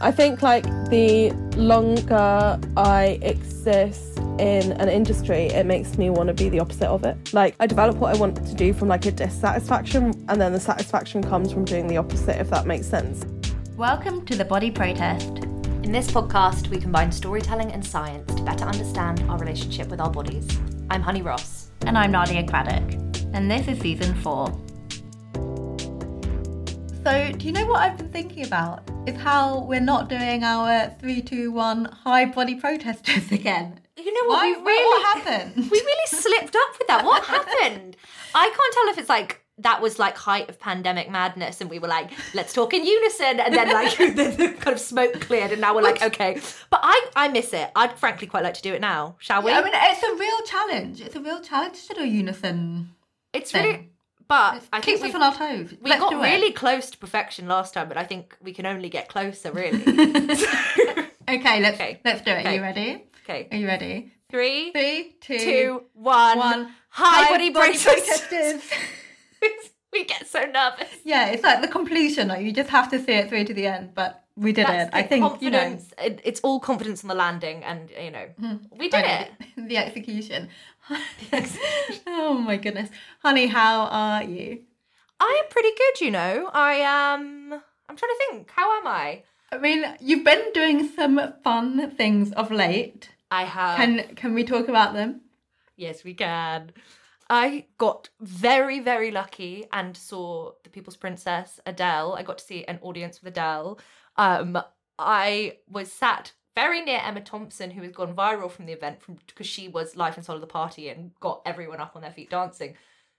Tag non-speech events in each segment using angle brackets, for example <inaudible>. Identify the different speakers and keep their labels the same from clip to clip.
Speaker 1: I think like the longer I exist in an industry, it makes me want to be the opposite of it. Like I develop what I want to do from like a dissatisfaction, and then the satisfaction comes from doing the opposite, if that makes sense.
Speaker 2: Welcome to the Body Protest.
Speaker 3: In this podcast, we combine storytelling and science to better understand our relationship with our bodies. I'm Honey Ross.
Speaker 2: And I'm Nadia Craddock. And this is season four. So, do you know what I've been thinking about? Is how we're not doing our three, two, one hi body protesters <laughs> again.
Speaker 3: You know what?
Speaker 2: Why?
Speaker 3: We
Speaker 2: What-
Speaker 3: really,
Speaker 2: what happened? <laughs>
Speaker 3: We really slipped up with that. What happened? I can't tell if it's like that was like height of pandemic madness, and we were like, let's talk in unison, and then like <laughs> the, the kind of smoke cleared, and now we're like, okay. But I, I miss it. I'd frankly quite like to do it now. Shall we?
Speaker 2: I mean, it's a real challenge. It's a real challenge to do unison.
Speaker 3: it's
Speaker 2: thing.
Speaker 3: really. But I think
Speaker 2: us
Speaker 3: we
Speaker 2: on our toes.
Speaker 3: we
Speaker 2: Let's
Speaker 3: got
Speaker 2: it.
Speaker 3: really close to perfection last time, but I think we can only get closer, really. <laughs>
Speaker 2: Okay, let's
Speaker 3: Okay.
Speaker 2: let's do it. Are you ready?
Speaker 3: okay,
Speaker 2: Are you ready?
Speaker 3: three,
Speaker 2: Three, two,
Speaker 3: two, one.
Speaker 2: one.
Speaker 3: Hi, body, body
Speaker 2: protesters. <laughs>
Speaker 3: we get so nervous.
Speaker 2: yeah, it's like the completion. Like you just have to see it through to the end. But we did
Speaker 3: That's
Speaker 2: it. I think you know.
Speaker 3: it- it's all confidence on the landing, and you know, hmm. we did it. <laughs>
Speaker 2: The execution. <laughs> oh my goodness, honey, how are you?
Speaker 3: I am pretty good, you know. I am. I'm trying to think. How am I?
Speaker 2: I mean, you've been doing some fun things of late.
Speaker 3: I have.
Speaker 2: Can can we talk about them?
Speaker 3: Yes, we can. I got very, very lucky and saw the People's Princess Adele. I got to see an audience with Adele. Um, I was sat very near Emma Thompson, who has gone viral from the event from because she was life and soul of the party and got everyone up on their feet dancing.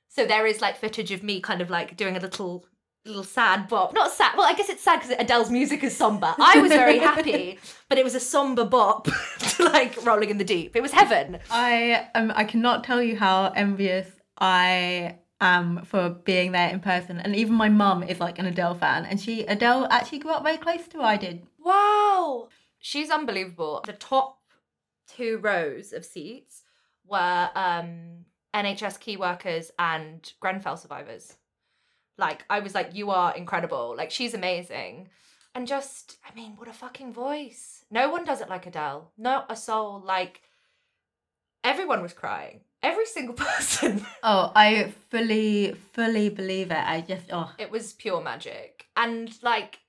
Speaker 3: So there is like footage of me kind of like doing a little little sad bop. Not sad. Well, I guess it's sad because Adele's music is somber. I was very <laughs> happy, but it was a somber bop to <laughs> like rolling in the deep. It was heaven.
Speaker 2: I um I cannot tell you how envious I am for being there in person. And even my mum is like an Adele fan, and she Adele actually grew up very close to where I did.
Speaker 3: Wow. She's unbelievable. The top two rows of seats were um, NHS key workers and Grenfell survivors. Like, I was like, you are incredible. Like, she's amazing. And just, I mean, what a fucking voice. No one does it like Adele. Not a soul. Like, everyone was crying. Every single <laughs> person.
Speaker 2: Oh, I fully fully believe it. I just oh
Speaker 3: it was pure magic and like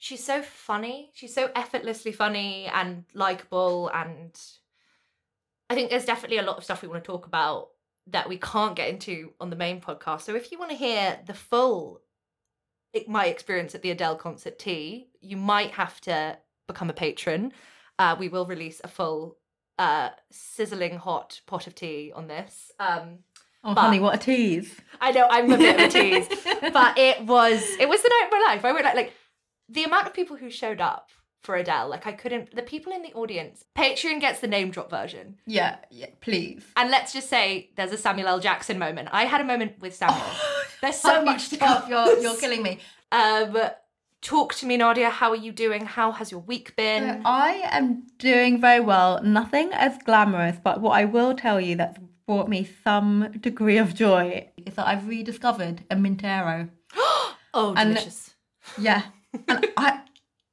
Speaker 3: she's so funny. She's so effortlessly funny and likable and i think there's definitely a lot of stuff we want to talk about that we can't get into on the main podcast. So if you want to hear the full my experience at the adele concert tea you might have to become a patron. Uh, we will release a full uh, sizzling hot pot of tea on this. Um,
Speaker 2: oh
Speaker 3: But-
Speaker 2: honey, what a tease.
Speaker 3: I know I'm a bit of a tease, <laughs> but it was it was the night of my life. I went like like the amount of people who showed up for Adele. Like I couldn't. The people in the audience. Patreon gets the name drop version,
Speaker 2: Yeah, yeah, please.
Speaker 3: and let's just say there's a Samuel L. Jackson moment. I had a moment with Samuel. <laughs> There's so much go.
Speaker 2: You're you're <laughs> killing me.
Speaker 3: Um, talk to me, Nadia. How are you doing? How has your week been?
Speaker 2: So I am doing very well. Nothing as glamorous, but what I will tell you that's brought me some degree of joy is that I've rediscovered a Mint Aero. <gasps>
Speaker 3: oh,
Speaker 2: and-
Speaker 3: delicious.
Speaker 2: Yeah, and I,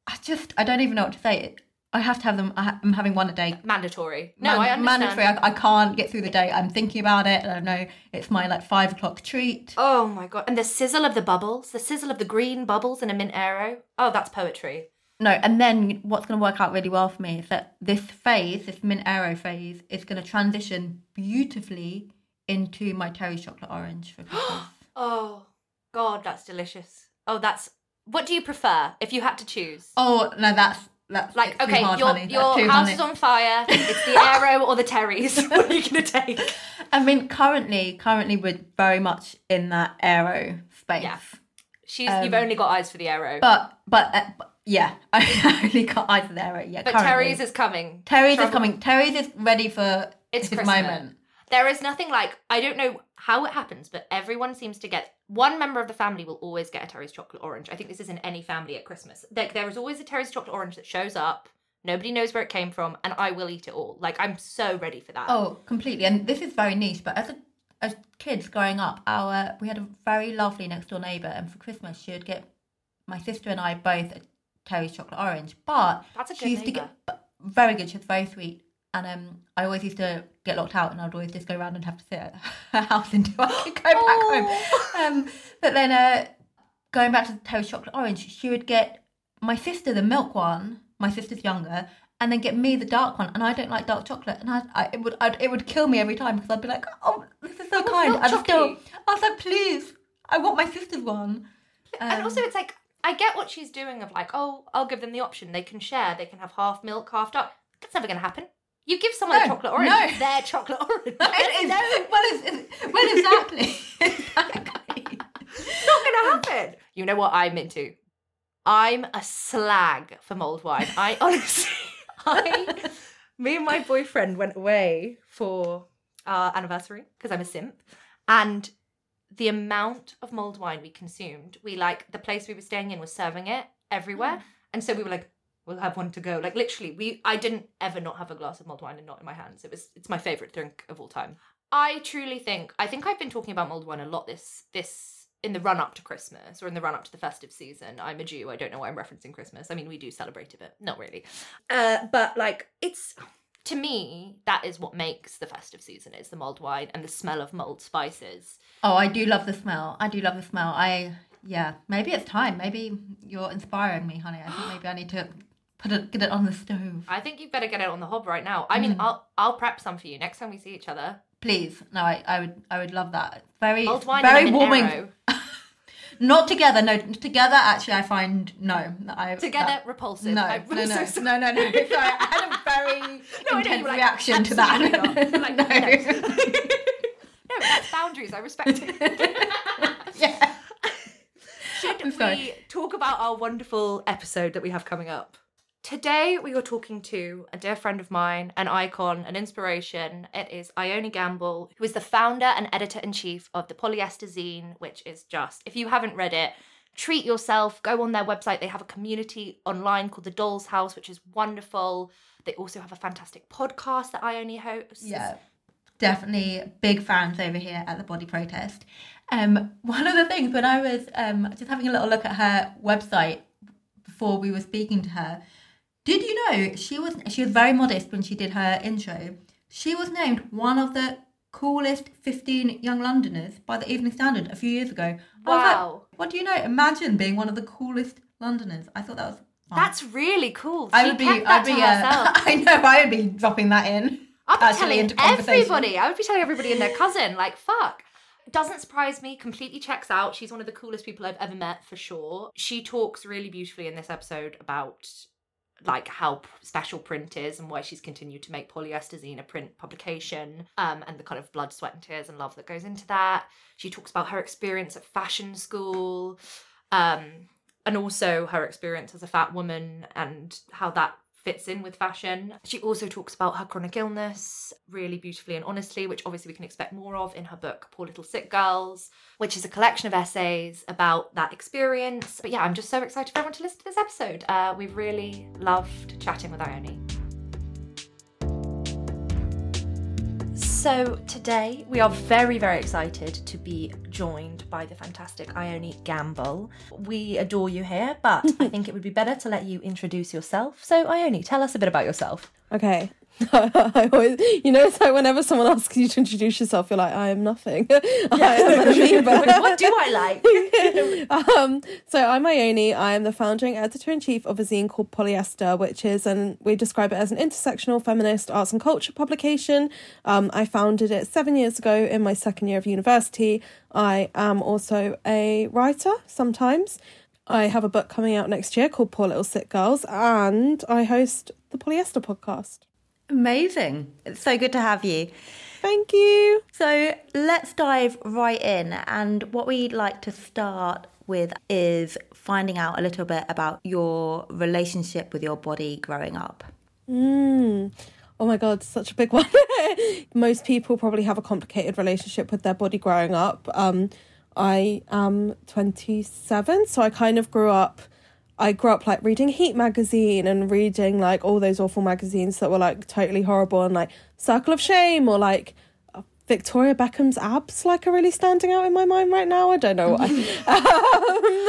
Speaker 2: I just I don't even know what to say. I have to have them. I ha- I'm having one a day.
Speaker 3: Mandatory. No,
Speaker 2: Man-
Speaker 3: I understand.
Speaker 2: Mandatory. I, I can't get through the day. I'm thinking about it. I know it's my like five o'clock treat.
Speaker 3: Oh my god! And the sizzle of the bubbles, the sizzle of the green bubbles in a Mint Aero. Oh, that's poetry.
Speaker 2: No, and then what's going to work out really well for me is that this phase, this Mint Aero phase, is going to transition beautifully into my Terry's chocolate orange for Christmas. <gasps>
Speaker 3: Oh god, that's delicious. Oh, that's. What do you prefer if you had to choose?
Speaker 2: oh no, that's that's
Speaker 3: Like, okay,
Speaker 2: hard,
Speaker 3: your
Speaker 2: honey.
Speaker 3: Your house is on fire. <laughs> It's the Aero or the Terry's. <laughs> what are you gonna take?
Speaker 2: I mean, currently, currently we're very much in that aero space.
Speaker 3: Yeah. She's. you've only got eyes for the Aero.
Speaker 2: Um, But but, uh, but yeah, <laughs> I only got eyes for the aero. Yeah,
Speaker 3: But
Speaker 2: currently.
Speaker 3: Terry's is coming.
Speaker 2: Terry's is coming. Terry's is ready for
Speaker 3: It's
Speaker 2: his
Speaker 3: Christmas.
Speaker 2: moment.
Speaker 3: There is nothing like I don't know how it happens, but everyone seems to get one member of the family will always get a Terry's chocolate orange. I think this is in any family at Christmas. Like there is always a Terry's chocolate orange that shows up. Nobody knows where it came from, and I will eat it all. Like I'm so ready for that.
Speaker 2: Oh, completely. And this is very niche, but as a as kids growing up, our we had a very lovely next door neighbour, and for Christmas she would get my sister and I both a Terry's chocolate orange. But
Speaker 3: That's a
Speaker 2: she
Speaker 3: good
Speaker 2: used to get very good. She was very sweet, and um, I always used to get locked out, and I'd always just go around and have to sit at <laughs> her house until I could go back
Speaker 3: Oh.
Speaker 2: home. Um, but then uh, going back to the Terry's chocolate orange, she would get my sister the milk one. My sister's younger, and then get me the dark one. And I don't like dark chocolate, and I, I it would I'd, it would kill me every time because I'd be like, oh, this is so
Speaker 3: want
Speaker 2: kind. I'd still. I was like, please, I want my sister's one.
Speaker 3: and
Speaker 2: Um,
Speaker 3: also, it's like I get what she's doing of like, oh, I'll give them the option. They can share. They can have half milk, half dark. That's never going to happen. You give someone a chocolate orange.
Speaker 2: no.
Speaker 3: Their chocolate orange. <laughs>
Speaker 2: it is, well, it's, it's, well, exactly, <laughs> exactly.
Speaker 3: not gonna happen. You know what I'm into? I'm a slag for mulled wine. I <laughs> honestly, I, me and my boyfriend went away for our anniversary because I'm a simp, and the amount of mulled wine we consumed, we like the place we were staying in was serving it everywhere, hmm. and so we were like. We'll have one to go. Like literally, we I didn't ever not have a glass of mulled wine and not in my hands. It was it's my favorite drink of all time. I truly think I think I've been talking about mulled wine a lot this this in the run up to Christmas or in the run up to the festive season. I'm a Jew. I don't know why I'm referencing Christmas. I mean, we do celebrate a bit, not really. Uh, but like, it's to me that is what makes the festive season is the mulled wine and the smell of mulled spices.
Speaker 2: Oh, I do love the smell. I do love the smell. I yeah, maybe it's time. Maybe you're inspiring me, honey. I think maybe I need to put it get it on the stove.
Speaker 3: I think you better get it on the hob right now. I mean, mm. I'll I'll prep some for you next time we see each other.
Speaker 2: Please, no, I, I would I would love that. Very
Speaker 3: wine
Speaker 2: very warming. <laughs> Not together, no. Together, actually, I find no. I,
Speaker 3: Together,
Speaker 2: that-
Speaker 3: repulsive.
Speaker 2: No,
Speaker 3: I'm
Speaker 2: no, no,
Speaker 3: so
Speaker 2: no, no, no. Sorry, I had a very <laughs>
Speaker 3: No,
Speaker 2: intense
Speaker 3: like,
Speaker 2: reaction to that.
Speaker 3: Like, <laughs>
Speaker 2: no.
Speaker 3: no, that's boundaries. I respect it.
Speaker 2: yeah.
Speaker 3: Should we talk about our wonderful episode that we have coming up? Today we are talking to a dear friend of mine, an icon, an inspiration. It is Ione Gamble, who is the founder and editor in chief of the Polyester Zine, which is just, if you haven't read it, treat yourself. Go on their website. They have a community online called the Doll's House, which is wonderful. They also have a fantastic podcast that Ione hosts.
Speaker 2: Yeah, definitely big fans over here at the Body Protest. Um, one of the things when I was um, just having a little look at her website before we were speaking to her, did you know she was she was very modest when she did her intro. She was named one of the coolest 15 young Londoners by the Evening Standard a few years ago. Was like,
Speaker 3: Wow.
Speaker 2: what do you know? Imagine being one of the coolest Londoners. I thought that was fun.
Speaker 3: That's really cool.
Speaker 2: I
Speaker 3: She
Speaker 2: would be, I'd be,
Speaker 3: to
Speaker 2: uh. <laughs> I know, I would be dropping that in.
Speaker 3: I'd be telling everybody. I would be telling everybody and their cousin, like, fuck. Doesn't surprise me, completely checks out. She's one of the coolest people I've ever met for sure. She talks really beautifully in this episode about like how special print is and why she's continued to make polyester a print publication um, and the kind of blood sweat and tears and love that goes into that. She talks about her experience at fashion school um, and also her experience as a fat woman and how that fits in with fashion. She also talks about her chronic illness really beautifully and honestly, which obviously we can expect more of in her book, Poor Little Sick Girls, which is a collection of essays about that experience. But yeah, I'm just so excited for everyone to listen to this episode. Uh, we've really loved chatting with Ione. So today we are very, very excited to be joined by the fantastic Ione Gamble. We adore you here, but I <laughs> think it would be better to let you introduce yourself. So Ione, tell us a bit about yourself.
Speaker 1: Okay. <laughs> I always, you know, it's like whenever someone asks you to introduce yourself, you're like, I am nothing. <laughs> I am <laughs> an
Speaker 3: what do I like?
Speaker 1: um, so I'm Ione. I am the founding editor in chief of a zine called Polyester, which is and we describe it as an intersectional feminist arts and culture publication. Um, I founded it seven years ago in my second year of university. I am also a writer sometimes. I have a book coming out next year called Poor Little Sick Girls, and I host the Polyester podcast.
Speaker 4: Amazing. It's so good to have you.
Speaker 1: Thank you.
Speaker 4: So let's dive right in. And what we'd like to start with is finding out a little bit about your relationship with your body growing up.
Speaker 1: Mm. Oh my god, such a big <laughs> one. Most people probably have a complicated relationship with their body growing up. Um, I am 27, so I kind of grew up I grew up like reading Heat magazine and reading like all those awful magazines that were like totally horrible and like Circle of Shame or like Victoria Beckham's abs like are really standing out in my mind right now. I don't know why. <laughs> um,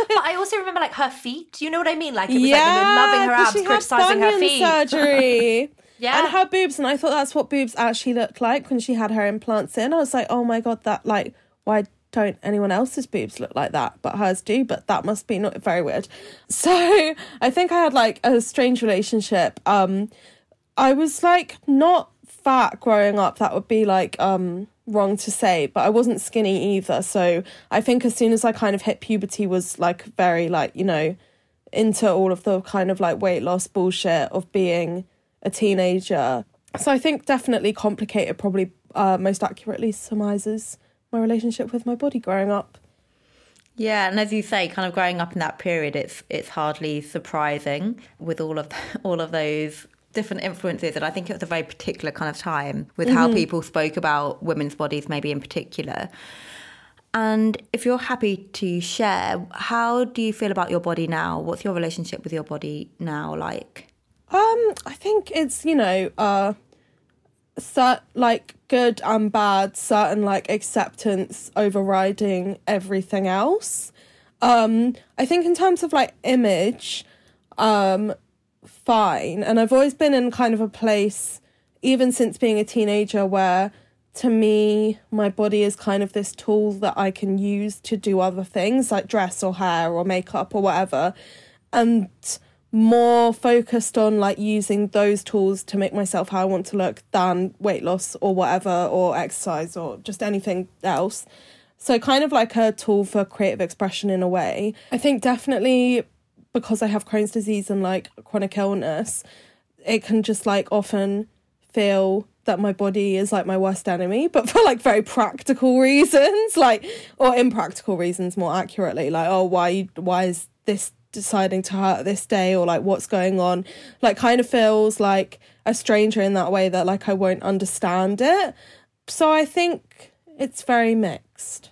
Speaker 3: but I also remember like her feet. You know what I mean? Like it was yeah, like loving her abs, criticizing her feet.
Speaker 1: surgery. <laughs> yeah. And her boobs, and I thought that's what boobs actually looked like when she had her implants in. I was like, oh my god, that like why don't anyone else's boobs look like that, but hers do, but that must be not very weird. <laughs> So I think I had like a strange relationship. Um I was like not fat growing up, that would be like um wrong to say, but I wasn't skinny either. So I think as soon as I kind of hit puberty was like very like, you know, into all of the kind of like weight loss bullshit of being a teenager. So I think definitely complicated probably uh, most accurately surmises my relationship with my body growing up.
Speaker 4: Yeah, and as you say, kind of growing up in that period, it's it's hardly surprising with all of <laughs> all of those different influences. And I think it was a very particular kind of time with mm-hmm. how people spoke about women's bodies, maybe in particular. And if you're happy to share, how do you feel about your body now? What's your relationship with your body now like?
Speaker 1: Um, I think it's you know, uh, cert, like good and bad, certain like acceptance overriding everything else. Um, I think in terms of like image, um, fine. And I've always been in kind of a place, even since being a teenager, where to me, my body is kind of this tool that I can use to do other things like dress or hair or makeup or whatever. And more focused on like using those tools to make myself how I want to look than weight loss or whatever or exercise or just anything else. So kind of like a tool for creative expression in a way. I think definitely because I have Crohn's disease and like chronic illness, it can just like often feel that my body is like my worst enemy, but for like very practical reasons, <laughs> like or impractical reasons more accurately, like oh why why is this deciding to hurt this day or like what's going on like kind of feels like a stranger in that way that like I won't understand it. So I think it's very mixed.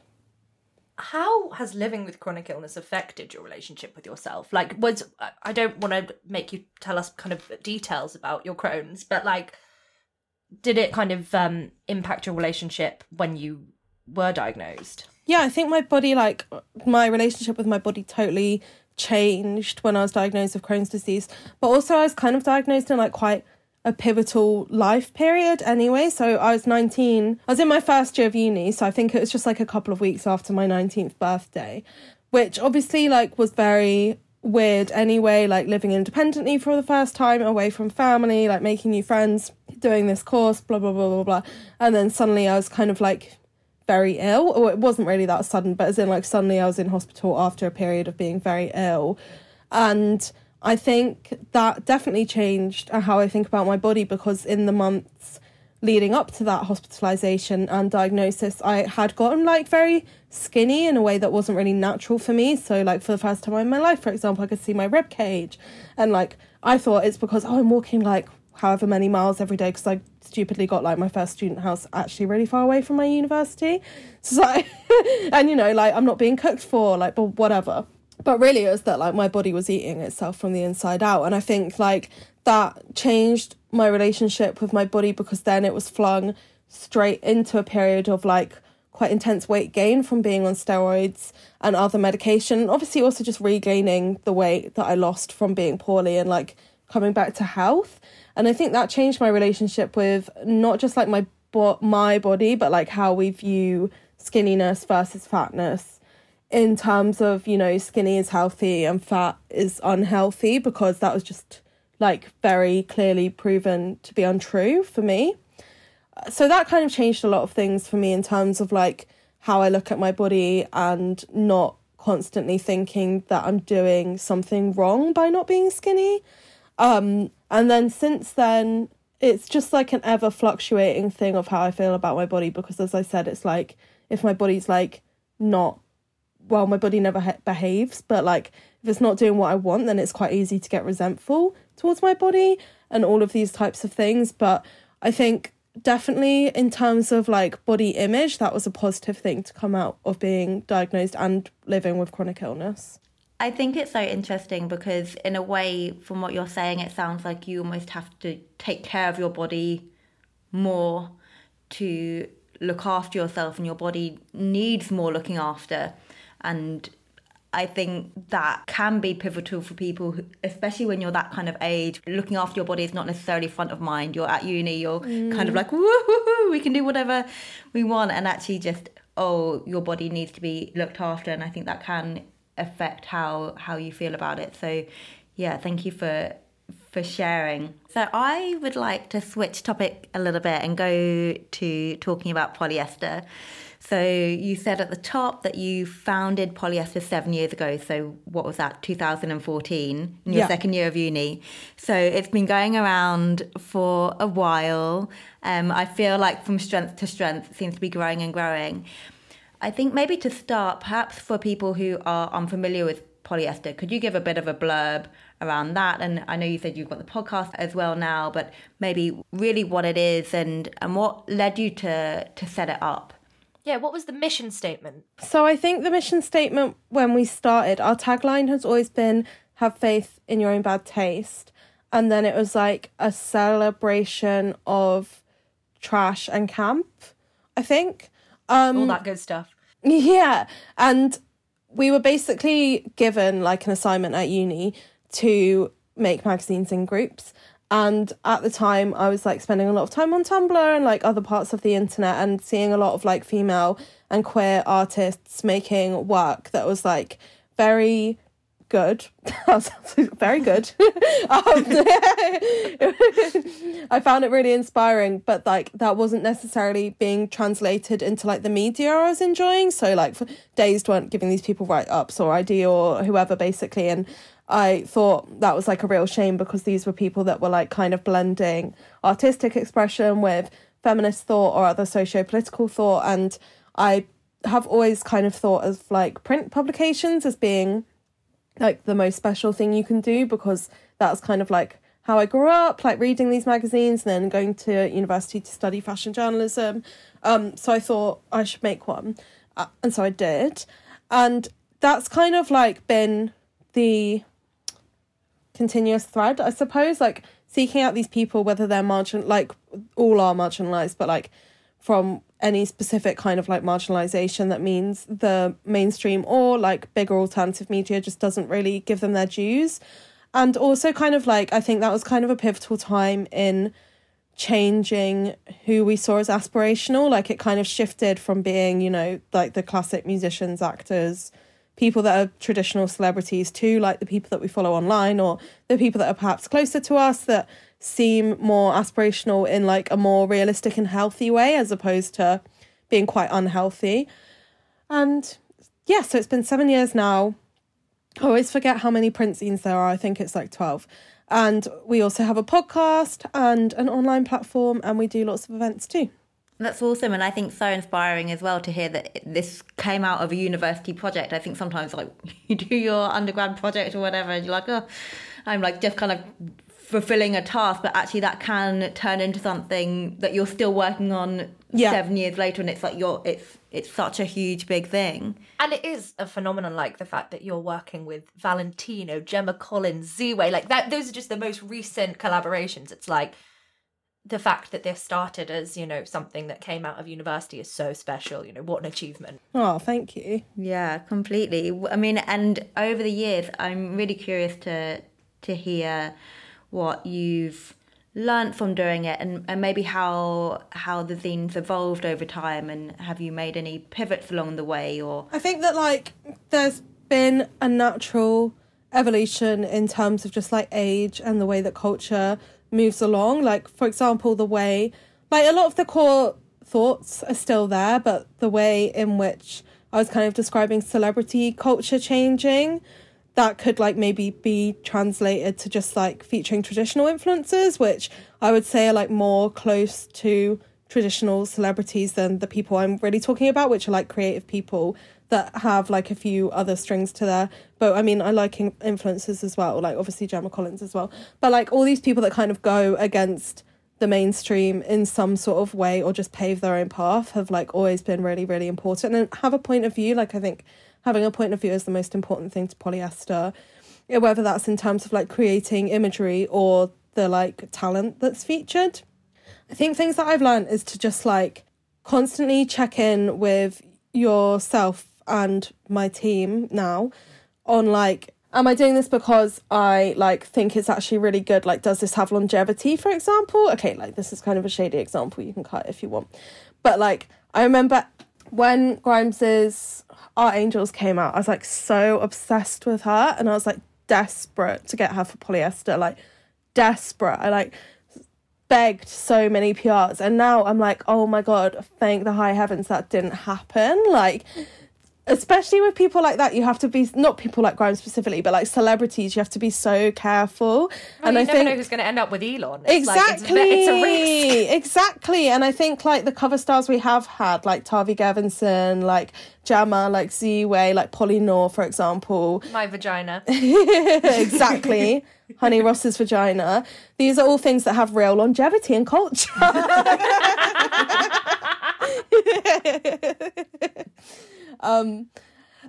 Speaker 3: How has living with chronic illness affected your relationship with yourself? Like was I don't want to make you tell us kind of details about your Crohn's but like did it kind of um impact your relationship when you were diagnosed?
Speaker 1: Yeah i think my body like my relationship with my body totally changed when I was diagnosed with Crohn's disease, but also I was kind of diagnosed in like quite a pivotal life period anyway. So I was 19, I was in my first year of uni, so I think it was just like a couple of weeks after my 19th birthday, which obviously like was very weird anyway, like living independently for the first time, away from family, like making new friends, doing this course, blah blah blah blah blah. And then suddenly I was kind of like very ill. Or it wasn't really that sudden, but as in like suddenly I was in hospital after a period of being very ill. And I think that definitely changed how I think about my body because in the months leading up to that hospitalization and diagnosis, I had gotten like very skinny in a way that wasn't really natural for me. So, like, for the first time in my life, for example, I could see my rib cage. And like, I thought it's because, oh, I'm walking like however many miles every day because I stupidly got like my first student house actually really far away from my university. So <laughs> and you know, like I'm not being cooked for, like, but whatever. But really, it was that like my body was eating itself from the inside out, and I think like that changed my relationship with my body because then it was flung straight into a period of like quite intense weight gain from being on steroids and other medication. Obviously, also just regaining the weight that I lost from being poorly and like coming back to health. And I think that changed my relationship with not just like my bo- my body, but like how we view skinniness versus fatness in terms of you know skinny is healthy and fat is unhealthy because that was just like very clearly proven to be untrue for me so that kind of changed a lot of things for me in terms of like how I look at my body and not constantly thinking that I'm doing something wrong by not being skinny. Um, and then since then, it's just like an ever fluctuating thing of how I feel about my body because, as I said, it's like if my body's like not well, my body never ha- behaves, but like if it's not doing what I want, then it's quite easy to get resentful towards my body and all of these types of things. But I think definitely in terms of like body image that was a positive thing to come out of being diagnosed and living with chronic illness
Speaker 2: I think it's so interesting because, in a way, from what you're saying, it sounds like you almost have to take care of your body more to look after yourself, and your body needs more looking after. And I think that can be pivotal for people, who, especially when you're that kind of age. Looking after your body is not necessarily front of mind. You're at uni, you're mm. kind of like, woo we can do whatever we want. And actually, just, oh, your body needs to be looked after. And I think that can affect how, how you feel about it. So, yeah, thank you for for sharing. So I would like to switch topic a little bit and go to talking about polyester. So you said at the top that you founded Polyester seven years ago. So what was that, 2014, in your yeah. second year of uni? So it's been going around for a while. Um, I feel like from strength to strength, it seems to be growing and growing. I think maybe to start, perhaps for people who are unfamiliar with polyester, could you give a bit of a blurb around that? And I know you said you've got the podcast as well now, but maybe really what it is and, and what led you to, to set it up.
Speaker 3: Yeah, what was the mission statement?
Speaker 1: So I think the mission statement when we started, our tagline has always been have faith in your own bad taste. And then it was like a celebration of trash and camp, I think.
Speaker 3: Um, All that good stuff.
Speaker 1: Yeah. And we were basically given like an assignment at uni to make magazines in groups. And at the time, I was like spending a lot of time on Tumblr and like other parts of the internet and seeing a lot of like female and queer artists making work that was like very good. <laughs> very good. <laughs> um, <laughs> I found it really inspiring, but like that wasn't necessarily being translated into like the media I was enjoying. So like Dazed weren't giving these people write ups or i-D or whoever basically, and I thought that was like a real shame because these were people that were like kind of blending artistic expression with feminist thought or other socio political thought. And I have always kind of thought of like print publications as being like the most special thing you can do because that's kind of like how I grew up, like reading these magazines and then going to university to study fashion journalism. Um, so I thought I should make one. Uh, and so I did. And that's kind of like been the continuous thread, I suppose, like seeking out these people, whether they're margin, like all are marginalized, but like from any specific kind of like marginalization that means the mainstream or like bigger alternative media just doesn't really give them their dues. And also, kind of like, I think that was kind of a pivotal time in changing who we saw as aspirational. Like, it kind of shifted from being, you know, like the classic musicians, actors, people that are traditional celebrities to like the people that we follow online or the people that are perhaps closer to us that seem more aspirational in like a more realistic and healthy way as opposed to being quite unhealthy. And yeah, so it's been seven years now. I always forget how many print zines there are. I think it's like 12. And we also have a podcast and an online platform, and we do lots of events too.
Speaker 2: That's awesome, and I think so inspiring as well to hear that this came out of a university project. I think sometimes like <laughs> you do your undergrad project or whatever, and you're like, oh, I'm like just kind of fulfilling a task, but actually that can turn into something that you're still working on yeah. seven years later, and it's like you're it's it's such a huge big thing.
Speaker 3: And it is a phenomenon like the fact that you're working with Valentino, Gemma Collins, Ziwe, like that. Those are just the most recent collaborations. It's like the fact that this started as, you know, something that came out of university is so special. You know, what an achievement.
Speaker 1: Oh, thank you.
Speaker 4: Yeah, completely. i mean, and over the years, I'm really curious to to hear what you've learned from doing it, and, and maybe how how the themes evolved over time, and have you made any pivots along the way, or
Speaker 1: I think that like there's been a natural evolution in terms of just like age and the way that culture moves along. Like for example, the way like a lot of the core thoughts are still there, but the way in which I was kind of describing celebrity culture changing, that could like maybe be translated to just like featuring traditional influences, which I would say are like more close to traditional celebrities than the people I'm really talking about, which are like creative people that have like a few other strings to their but I mean I like in- influencers as well, like obviously Gemma Collins as well. But like all these people that kind of go against the mainstream in some sort of way or just pave their own path have like always been really, really important and have a point of view. Like I think having a point of view is the most important thing to polyester. Whether that's in terms of like creating imagery or the like talent that's featured. I think things that I've learned is to just like constantly check in with yourself and my team now on like am I doing this because I like think it's actually really good like does this have longevity for example okay like this is kind of a shady example you can cut if you want but like I remember when Grimes's Art Angels came out I was like so obsessed with her and I was like desperate to get her for polyester like desperate I like begged so many PRs and now I'm like, oh my god, thank the high heavens that didn't happen. Like especially with people like that, you have to be not people like Grimes specifically, but like celebrities, you have to be so careful.
Speaker 3: and
Speaker 1: and I
Speaker 3: never
Speaker 1: think
Speaker 3: know who's going to end up with Elon. It's like, it's,
Speaker 1: exactly,
Speaker 3: it's a risk. <laughs>
Speaker 1: exactly. And I think like the cover stars we have had, like Tavi Gevinson, like Jammer, like Ziwe, like Polly Nor, for example.
Speaker 3: My vagina. <laughs> <laughs>
Speaker 1: exactly. Honey Ross's vagina. These are all things that have real longevity and culture. Um,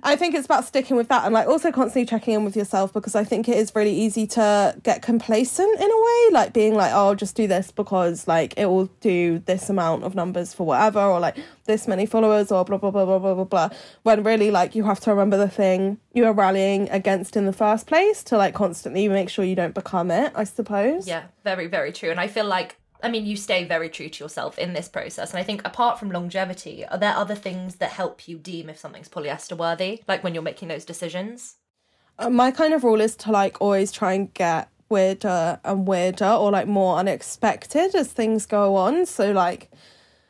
Speaker 1: I think it's about sticking with that and like also constantly checking in with yourself because I think it is really easy to get complacent in a way, like being like, oh, I'll just do this because like it will do this amount of numbers for whatever, or like this many followers, or blah blah blah blah blah blah blah. When really like you have to remember the thing you are rallying against in the first place to like constantly make sure you don't become it. I suppose.
Speaker 3: Yeah, very, very true. And I feel like, I mean, you stay very true to yourself in this process. And I think apart from longevity, are there other things that help you deem if something's polyester worthy? Like when you're making those decisions?
Speaker 1: Uh, my kind of rule is to like always try and get weirder and weirder or like more unexpected as things go on. So like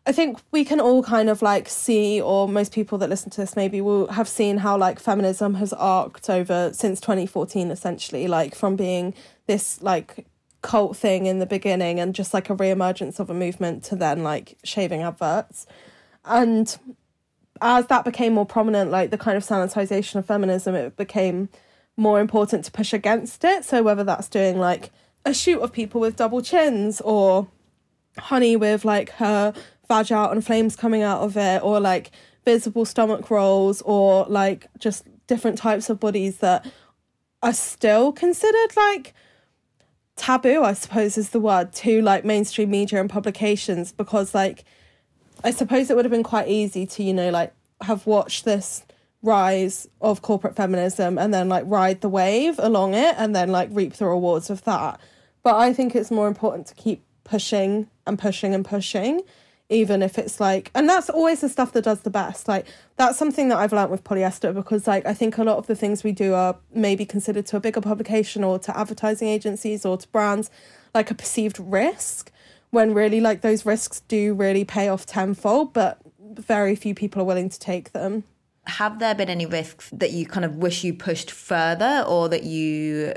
Speaker 1: I think we can all kind of like see or most people that listen to this maybe will have seen how like feminism has arced over since 2014 essentially like from being this like cult thing in the beginning and just like a reemergence of a movement to then like shaving adverts. And as that became more prominent, like the kind of sanitization of feminism, it became more important to push against it. So whether that's doing like a shoot of people with double chins or honey with like her vag out and flames coming out of it, or like visible stomach rolls, or like just different types of bodies that are still considered like taboo, I suppose is the word, to like mainstream media and publications because like I suppose it would have been quite easy to, you know, like have watched this rise of corporate feminism and then like ride the wave along it and then like reap the rewards of that. But I think it's more important to keep pushing and pushing and pushing, even if it's like, and that's always the stuff that does the best. Like, that's something that I've learned with polyester because, like, I think a lot of the things we do are maybe considered to a bigger publication or to advertising agencies or to brands like a perceived risk when really, like, those risks do really pay off tenfold, but very few people are willing to take them.
Speaker 4: have there been any risks that you kind of wish you pushed further, or that you,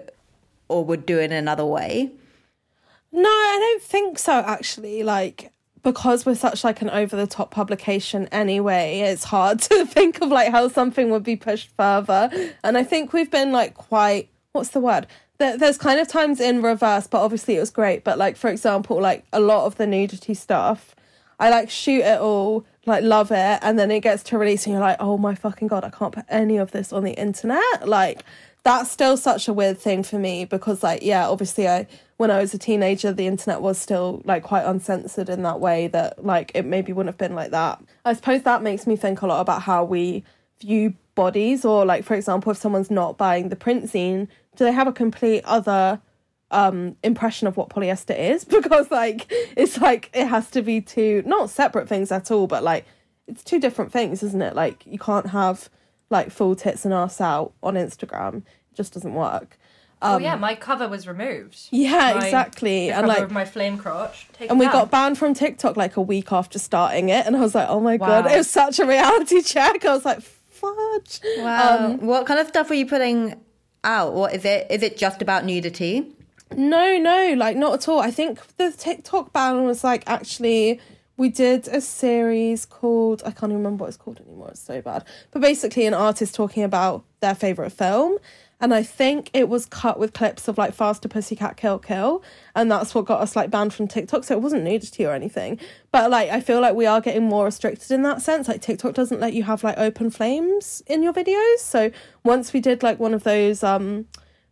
Speaker 4: or would do in another way?
Speaker 1: No, I don't think so actually. Like because we're such like an over the top publication anyway, it's hard <laughs> to think of like how something would be pushed further. And I think we've been like quite what's the word? There, there's kind of times in reverse, but obviously it was great. But like for example, like a lot of the nudity stuff, I like shoot it all, like love it, and then it gets to release and you're like, oh my fucking god, I can't put any of this on the internet. Like that's still such a weird thing for me because like yeah, obviously I when I was a teenager, the internet was still like quite uncensored in that way that like it maybe wouldn't have been like that. I suppose that makes me think a lot about how we view bodies, or like for example, if someone's not buying the print zine, do they have a complete other um impression of what polyester is? <laughs> Because like it's like it has to be two not separate things at all, but like it's two different things, isn't it? Like you can't have like full tits and ass out on Instagram. It just doesn't work.
Speaker 3: Oh yeah, my cover was removed.
Speaker 1: Um, Yeah,
Speaker 3: My-
Speaker 1: exactly.
Speaker 3: The
Speaker 1: And
Speaker 3: cover
Speaker 1: like
Speaker 3: of my flame crotch. taken
Speaker 1: and we
Speaker 3: down.
Speaker 1: got banned from TikTok like a week after starting it, and I was like, oh my god, it was such a reality <laughs> check. I was like, fudge.
Speaker 2: Wow. what kind of stuff were you putting out? What is it? Is it just about nudity?
Speaker 1: No, no, like not at all. I think the TikTok ban was like actually we did a series called I can't even remember what it's called anymore. It's so bad. But basically, an artist talking about their favorite film. And I think it was cut with clips of like Faster Pussycat Kill Kill. And that's what got us like banned from TikTok. So it wasn't nudity or anything. But like, I feel like we are getting more restricted in that sense. Like, TikTok doesn't let you have like open flames in your videos. So once we did like one of those, um,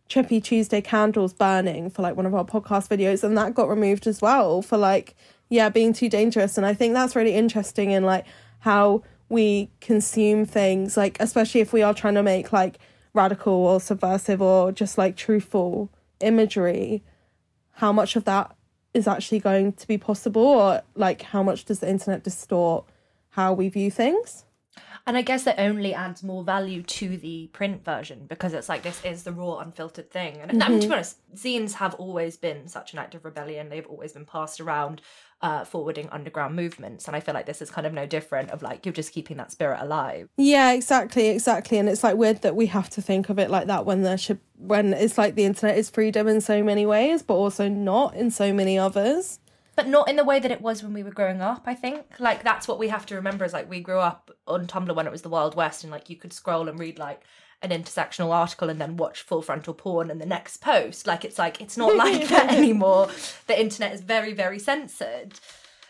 Speaker 1: Trippy Tuesday candles burning for like one of our podcast videos, and that got removed as well for like, yeah, being too dangerous. And I think that's really interesting in like how we consume things, like, especially if we are trying to make like radical or subversive or just like truthful imagery, how much of that is actually going to be possible, or like how much does the internet distort how we view things?
Speaker 3: And I guess it only adds more value to the print version because it's like this is the raw, unfiltered thing. And I mean, to be mm-hmm. honest, zines have always been such an act of rebellion. They've always been passed around, uh, forwarding underground movements. And I feel like this is kind of no different. Of like you're just keeping that spirit alive.
Speaker 1: Yeah, exactly, exactly. And it's like weird that we have to think of it like that when there should when it's like the internet is freedom in so many ways, but also not in so many others.
Speaker 3: but not in the way that it was when we were growing up i think like that's what we have to remember is like we grew up on tumblr when it was the wild west and like you could scroll and read like an intersectional article and then watch full frontal porn and the next post. Like it's like it's not <laughs> like that anymore. The internet is very very censored.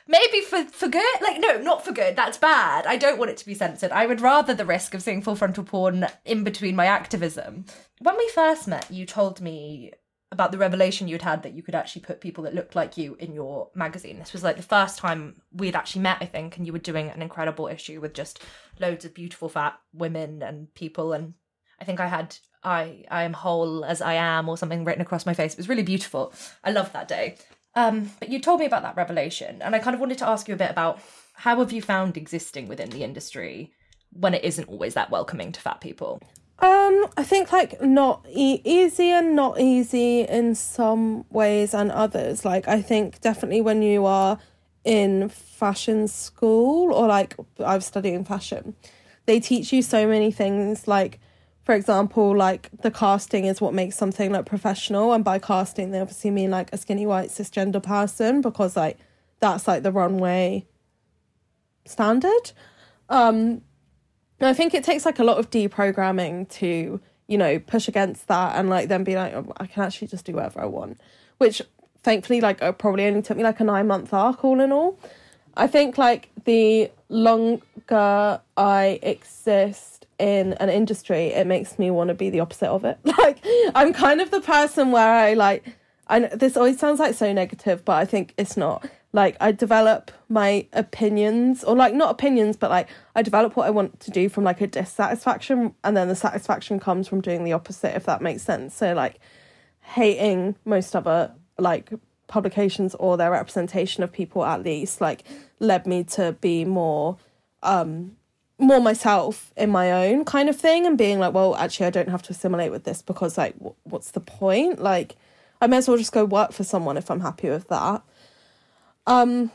Speaker 3: Maybe for for good? Like no not for good. That's bad. I don't want it to be censored. I would rather the risk of seeing full frontal porn in between my activism. When we first met you told me about the revelation you'd had that you could actually put people that looked like you in your magazine. This was like the first time we'd actually met, I think, and you were doing an incredible issue with just loads of beautiful fat women and people. And I think I had I I am whole as I am or something written across my face. It was really beautiful. I loved that day. Um, but you told me about that revelation, and I kind of wanted to ask you a bit about how have you found existing within the industry when it isn't always that welcoming to fat people?
Speaker 1: Um, I think like not e- easy and not easy in some ways and others. Like I think definitely when you are in fashion school or like I was studying fashion, they teach you so many things. Like for example, like the casting is what makes something like professional, and by casting they obviously mean like a skinny white cisgender person because like that's like the runway standard. Um, I think it takes like a lot of deprogramming to, you know, push against that and like then be like, oh, I can actually just do whatever I want. Which thankfully, like, it probably only took me like a nine month arc all in all. I think like the longer I exist in an industry, it makes me want to be the opposite of it. <laughs> Like, I'm kind of the person where I like, I this always sounds like so negative, but I think it's not. Like, I develop my opinions, or like not opinions, but like I develop what I want to do from like a dissatisfaction, and then the satisfaction comes from doing the opposite, if that makes sense. So, like, hating most other like publications or their representation of people at least like led me to be more um more myself in my own kind of thing and being like well actually I don't have to assimilate with this because like w- what's the point? Like I may as well just go work for someone if I'm happy with that. Um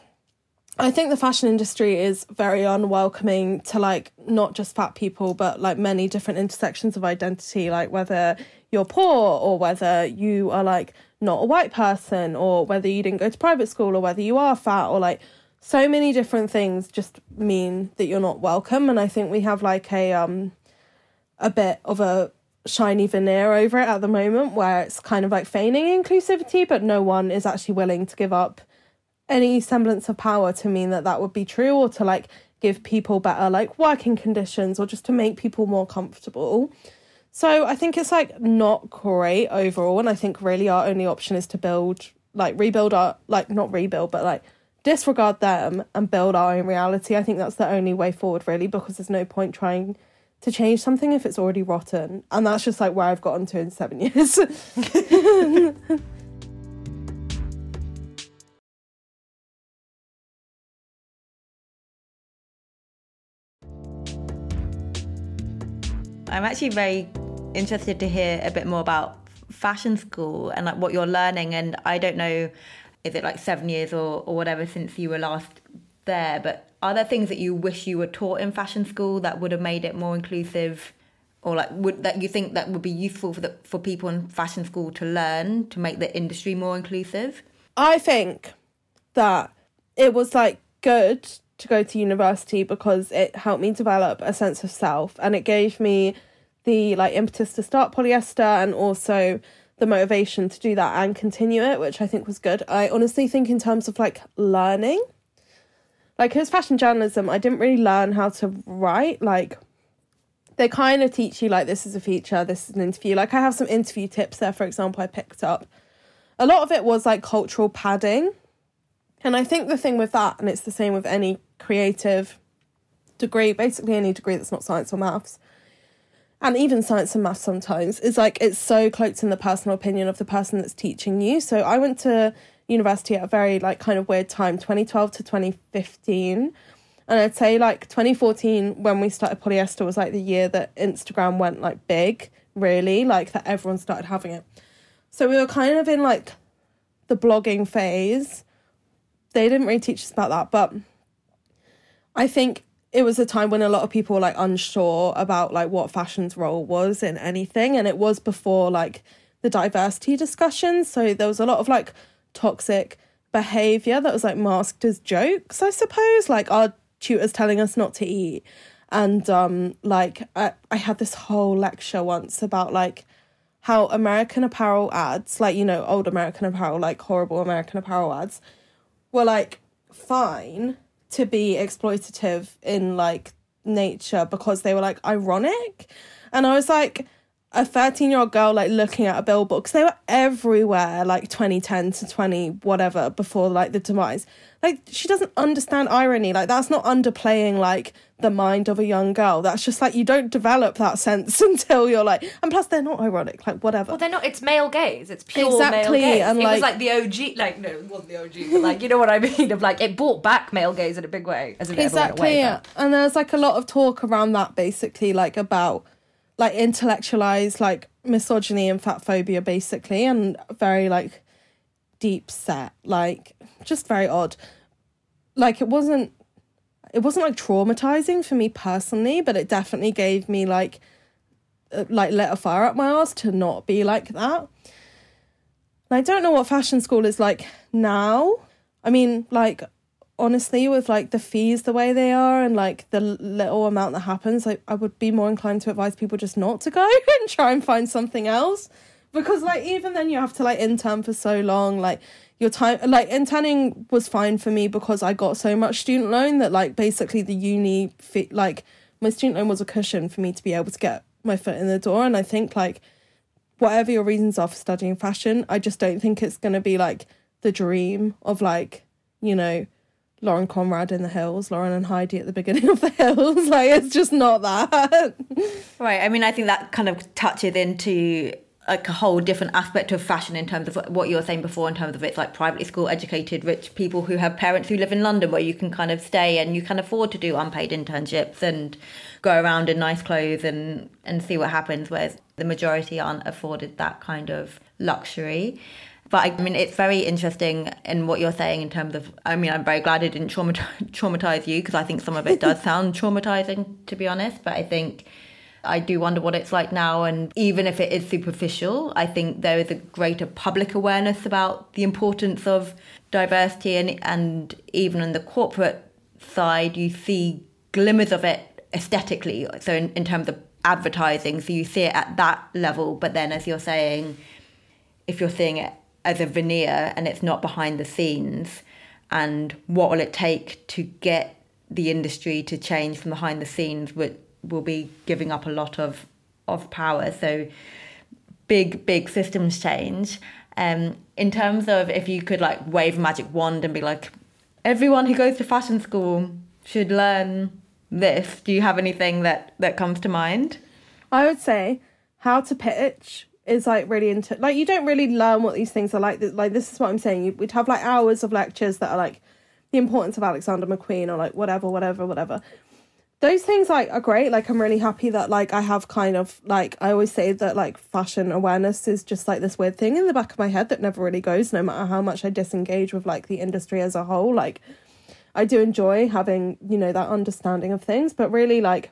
Speaker 1: I think the fashion industry is very unwelcoming to like not just fat people, but like many different intersections of identity, like whether you're poor or whether you are like not a white person or whether you didn't go to private school or whether you are fat or like so many different things just mean that you're not welcome. And I think we have like a um a bit of a shiny veneer over it at the moment where it's kind of like feigning inclusivity, but no one is actually willing to give up any semblance of power to mean that that would be true or to like give people better like working conditions or just to make people more comfortable. So I think it's like not great overall and I think really our only option is to build like rebuild our like not rebuild but like disregard them and build our own reality. I think that's the only way forward really because there's no point trying to change something if it's already rotten. And that's just like where I've gotten to in 7 <laughs> years.
Speaker 2: I'm actually very interested to hear a bit more about fashion school and like what you're learning. And I don't know, is it like seven years or, or whatever since you were last there? But are there things that you wish you were taught in fashion school that would have made it more inclusive? Or like would that you think that would be useful for the, for people in fashion school to learn to make the industry more inclusive?
Speaker 1: I think that it was like good to go to university because it helped me develop a sense of self and it gave me the like impetus to start polyester and also the motivation to do that and continue it which i think was good. I honestly think in terms of like learning like as fashion journalism i didn't really learn how to write. Like they kind of teach you like this is a feature this is an interview. Like i have some interview tips there for example i picked up. A lot of it was like cultural padding. And i think the thing with that and it's the same with any creative degree basically any degree that's not science or maths and even science and math sometimes is like it's so cloaked in the personal opinion of the person that's teaching you. So i went to university at a very like kind of weird time 2012 to 2015 and i'd say like 2014 when we started polyester was like the year that instagram went like big really like that everyone started having it. So we were kind of in like the blogging phase. They didn't really teach us about that but i think it was a time when a lot of people were like unsure about like what fashion's role was in anything and it was before like the diversity discussions so there was a lot of like toxic behavior that was like masked as jokes i suppose. Like our tutors telling us not to eat. And um like I, I had this whole lecture once about like how american apparel ads like you know old american apparel like horrible american apparel ads were like fine to be exploitative in like nature because they were like ironic. And i was like a 13 year old girl like looking at a billboard because they were everywhere like 2010 to 20 whatever before like the demise like she doesn't understand irony like that's not underplaying like the mind of a young girl that's just like you don't develop that sense <laughs> until you're like and plus they're not ironic like whatever
Speaker 3: Well, they're not. It's male gaze. It's pure
Speaker 1: Exactly,
Speaker 3: male gaze.
Speaker 1: and,
Speaker 3: it was
Speaker 1: like-
Speaker 3: like the OG. Like no, it wasn't the OG, but like you know what I <laughs> mean. Of like it brought back male gaze in a big way. As
Speaker 1: exactly
Speaker 3: away,
Speaker 1: yeah. and there's like a lot of talk around that basically like about like intellectualized like misogyny and fat phobia basically and very like deep set like just very odd like it wasn't it wasn't like traumatizing for me personally but it definitely gave me like uh, like lit a fire up my ass to not be like that and I don't know what fashion school is like now. I mean, like honestly, with like the fees the way they are and like the little amount that happens, like I would be more inclined to advise people just not to go <laughs> and try and find something else. Because like even then you have to like intern for so long, like your time like interning was fine for me because I got so much student loan that like basically the uni fee like my student loan was a cushion for me to be able to get my foot in the door and I think like whatever your reasons are for studying fashion, I just don't think it's going to be like the dream of like, you know, Lauren Conrad in the hills, Lauren and Heidi at the beginning of the hills. <laughs> Like, it's just not that.
Speaker 2: Right. I mean, I think that kind of touches into like a whole different aspect of fashion in terms of what you were saying before, in terms of it's like privately school educated rich people who have parents who live in London where you can kind of stay and you can afford to do unpaid internships and go around in nice clothes and, and see what happens, whereas the majority aren't afforded that kind of luxury. But I mean, it's very interesting in what you're saying in terms of. I mean, I'm very glad it didn't traumatize, <laughs> traumatize you because I think some of it does sound traumatizing, to be honest. But I think I do wonder what it's like now. And even if it is superficial, I think there is a greater public awareness about the importance of diversity. And, and even on the corporate side, you see glimmers of it aesthetically. So, in, in terms of advertising, so you see it at that level. But then, as you're saying, if you're seeing it as a veneer and it's not behind the scenes, and what will it take to get the industry to change from behind the scenes, will, will be giving up a lot of, of power. So, big, big systems change. Um, in terms of if you could like wave a magic wand and be like, everyone who goes to fashion school should learn this. Do you have anything that that comes to mind?
Speaker 1: I would say how to pitch is like really into like you don't really learn what these things are like. Like this is what I'm saying. We'd have like hours of lectures that are like the importance of Alexander McQueen or like whatever, whatever, whatever. Those things like are great. Like I'm really happy that like I have kind of like I always say that like fashion awareness is just like this weird thing in the back of my head that never really goes, no matter how much I disengage with like the industry as a whole. Like I do enjoy having, you know, that understanding of things, but really like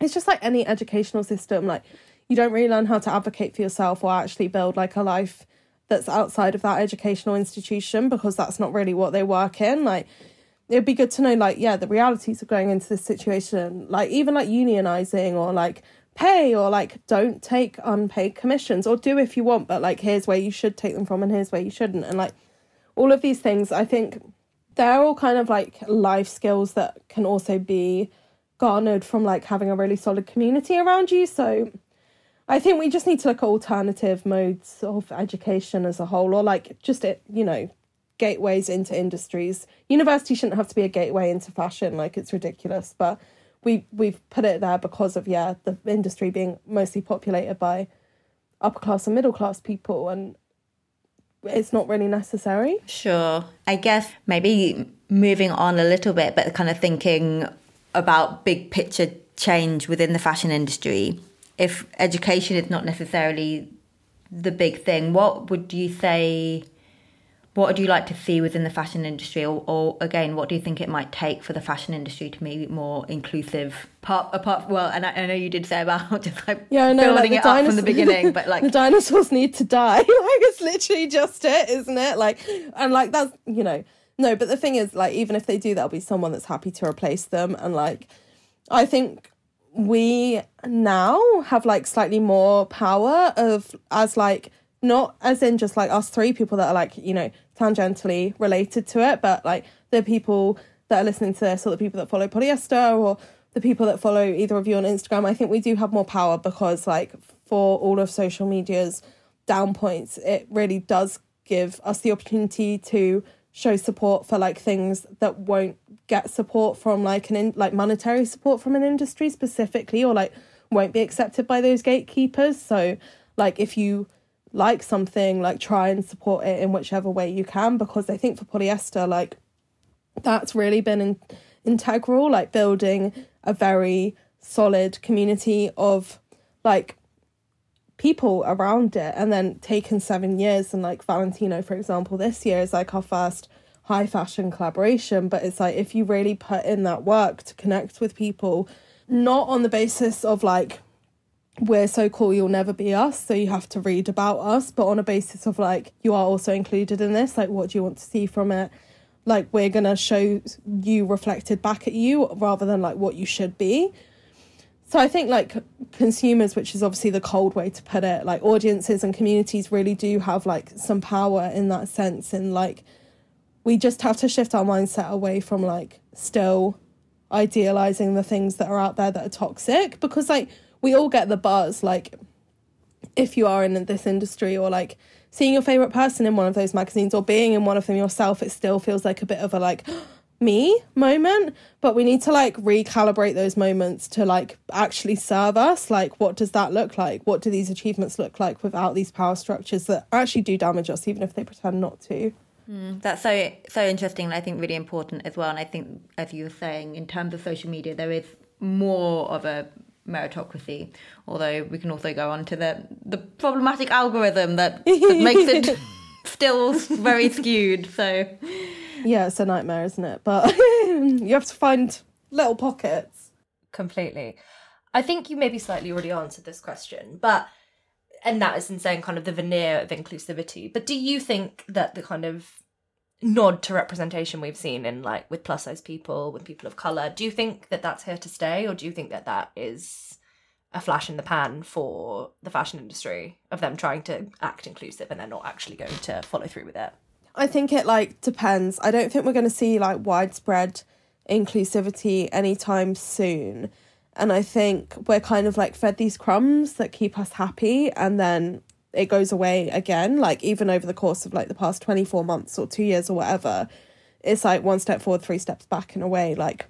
Speaker 1: it's just like any educational system, like you don't really learn how to advocate for yourself or actually build like a life that's outside of that educational institution because that's not really what they work in. Like it'd be good to know like, yeah, the realities of going into this situation, like even like unionizing or like pay or like don't take unpaid commissions or do if you want, but like here's where you should take them from and here's where you shouldn't. And like all of these things, I think they're all kind of like life skills that can also be garnered from like having a really solid community around you. So I think we just need to look at alternative modes of education as a whole, or like just it, you know, gateways into industries. University shouldn't have to be a gateway into fashion, like it's ridiculous. But we we've put it there because of yeah, the industry being mostly populated by upper class and middle class people, and it's not really necessary.
Speaker 2: Sure. I guess maybe moving on a little bit, but kind of thinking about big picture change within the fashion industry. If education is not necessarily the big thing, what would you say? What would you like to see within the fashion industry, or, or again, what do you think it might take for the fashion industry to be more inclusive? Apart, apart, well, and I, I know you did say about <laughs> just like
Speaker 1: Yeah, I know,
Speaker 2: building
Speaker 1: like
Speaker 2: it up from the beginning, but like <laughs>
Speaker 1: the dinosaurs need to die. <laughs> like it's literally just it, isn't it? Like and like that's you know no, but the thing is like even if they do, there'll be someone that's happy to replace them, and like I think we now have like slightly more power of as like not as in just like us three people that are like you know tangentially related to it, but like the people that are listening to this or the people that follow polyester or the people that follow either of you on Instagram, I think we do have more power because like for all of social media's down points, it really does give us the opportunity to show support for like things that won't get support from like an in, like monetary support from an industry specifically or like won't be accepted by those gatekeepers. So like if you like something, like try and support it in whichever way you can because I think for polyester like that's really been in, integral like building a very solid community of like people around it and then taken seven years and like valentino for example this year is like our first high fashion collaboration but it's like if you really put in that work to connect with people not on the basis of like we're so cool you'll never be us so you have to read about us but on a basis of like you are also included in this like what do you want to see from it? Like we're gonna show you reflected back at you rather than like what you should be. So i think like consumers which is obviously the cold way to put it like audiences and communities really do have like some power in that sense and like we just have to shift our mindset away from like still idealizing the things that are out there that are toxic because like we all get the buzz like if you are in this industry or like seeing your favorite person in one of those magazines or being in one of them yourself it still feels like a bit of a like <gasps> me moment. But we need to like recalibrate those moments to like actually serve us. Like what does that look like? What do these achievements look like without these power structures that actually do damage us even if they pretend not to Mm,
Speaker 2: that's so so interesting and I think really important as well. And I think as you were saying, in terms of social media, there is more of a meritocracy. Although we can also go on to the the problematic algorithm that, that makes it <laughs> still very skewed. So
Speaker 1: yeah it's a nightmare isn't it but <laughs> you have to find little pockets
Speaker 3: completely. I think you maybe slightly already answered this question, but and that is in saying kind of the veneer of inclusivity. But do you think that the kind of nod to representation we've seen in like with plus size people, with people of color, do you think that that's here to stay, or do you think that that is a flash in the pan for the fashion industry of them trying to act inclusive and they're not actually going to follow through with it?
Speaker 1: I think it like depends. I don't think we're going to see like widespread inclusivity anytime soon. And I think we're kind of like fed these crumbs that keep us happy and then it goes away again. Like even over the course of like the past 24 months or two years or whatever, it's like one step forward, three steps back in a way. Like,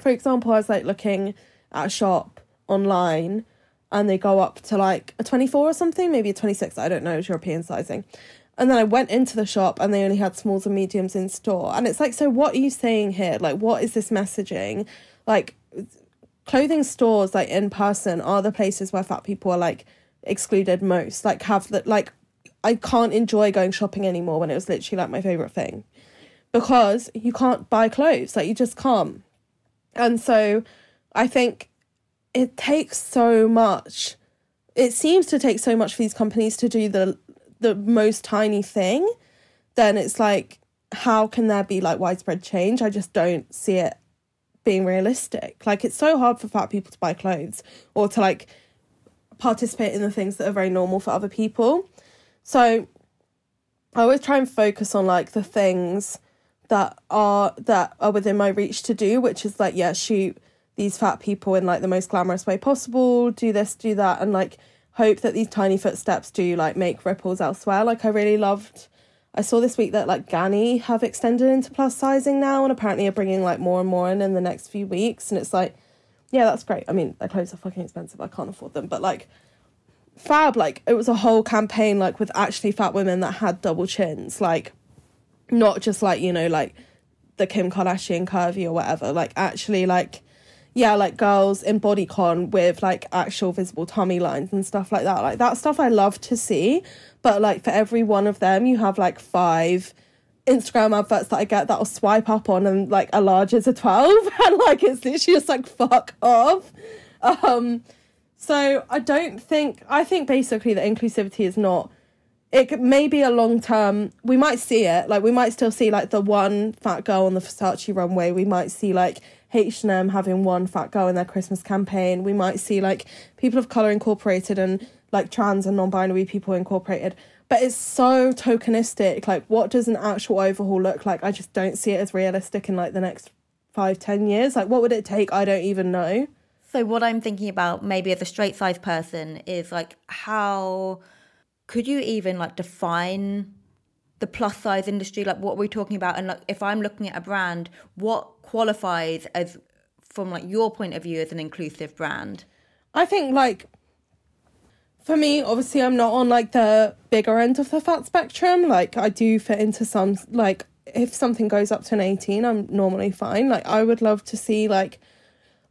Speaker 1: for example, I was like looking at a shop online and they go up to like a 24 or something, maybe a 26, I don't know, it's European sizing. And then I went into the shop and they only had smalls and mediums in store. And it's like, so what are you saying here? Like, what is this messaging? Like, clothing stores, like in person, are the places where fat people are like excluded most. Like, have that, like, I can't enjoy going shopping anymore when it was literally like my favorite thing because you can't buy clothes. Like, you just can't. And so I think it takes so much. It seems to take so much for these companies to do the the most tiny thing, then it's like, how can there be like widespread change? I just don't see it being realistic. Like, it's so hard for fat people to buy clothes or to like participate in the things that are very normal for other people. So, I always try and focus on like the things that are that are within my reach to do, which is like, yeah, shoot these fat people in like the most glamorous way possible, do this, do that, and like hope that these tiny footsteps do like make ripples elsewhere. Like I really loved I saw this week that like Ganni have extended into plus sizing now and apparently are bringing like more and more in in the next few weeks and it's like yeah, that's great. I mean, their clothes are fucking expensive. I can't afford them, but like fab like it was a whole campaign like with actually fat women that had double chins like not just like you know like the Kim Kardashian curvy or whatever like actually like yeah, like girls in bodycon with like actual visible tummy lines and stuff like that. Like that stuff I love to see. But like for every one of them, you have like five Instagram adverts that I get that I'll swipe up on and like a large is a 12. <laughs> And like it's literally just like fuck off. Um, so I don't think, I think basically that inclusivity is not it may be a long term we might see it like we might still see like the one fat girl on the Versace runway we might see like H&M having one fat girl in their Christmas campaign. We might see like people of color incorporated and like trans and non-binary people incorporated. But it's so tokenistic. Like, what does an actual overhaul look like? I just don't see it as realistic in like the next five, ten years. Like, what would it take? I don't even know.
Speaker 2: So, what I'm thinking about, maybe as a straight size person, is like how could you even like define the plus size industry? Like, what we're we talking about, and like if I'm looking at a brand, what qualifies as from like your point of view as an inclusive brand?
Speaker 1: I think like for me, obviously I'm not on like the bigger end of the fat spectrum. Like I do fit into some like if something goes up to an 18, I'm normally fine. Like I would love to see like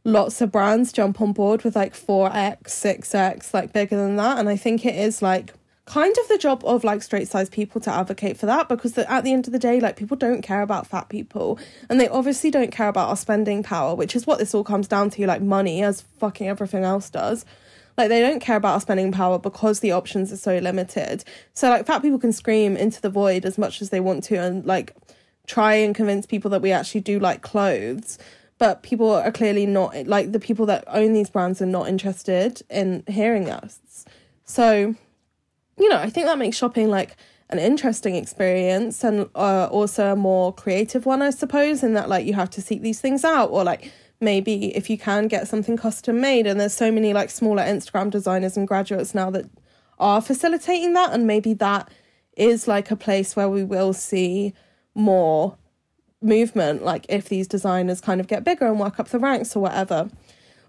Speaker 1: lots of brands jump on board with like 4x, 6x, like bigger than that. And I think it is like kind of the job of like straight sized people to advocate for that because the, at the end of the day like people don't care about fat people. And they obviously don't care about our spending power which is what this all comes down to like money as fucking everything else does. Like they don't care about our spending power because the options are so limited. So like fat people can scream into the void as much as they want to and like try and convince people that we actually do like clothes. But people are clearly not like the people that own these brands are not interested in hearing us. So you know, I think that makes shopping like an interesting experience and uh, also a more creative one, I suppose, in that like you have to seek these things out or like maybe if you can get something custom made and there's so many like smaller Instagram designers and graduates now that are facilitating that and maybe that is like a place where we will see more movement like if these designers kind of get bigger and work up the ranks or whatever.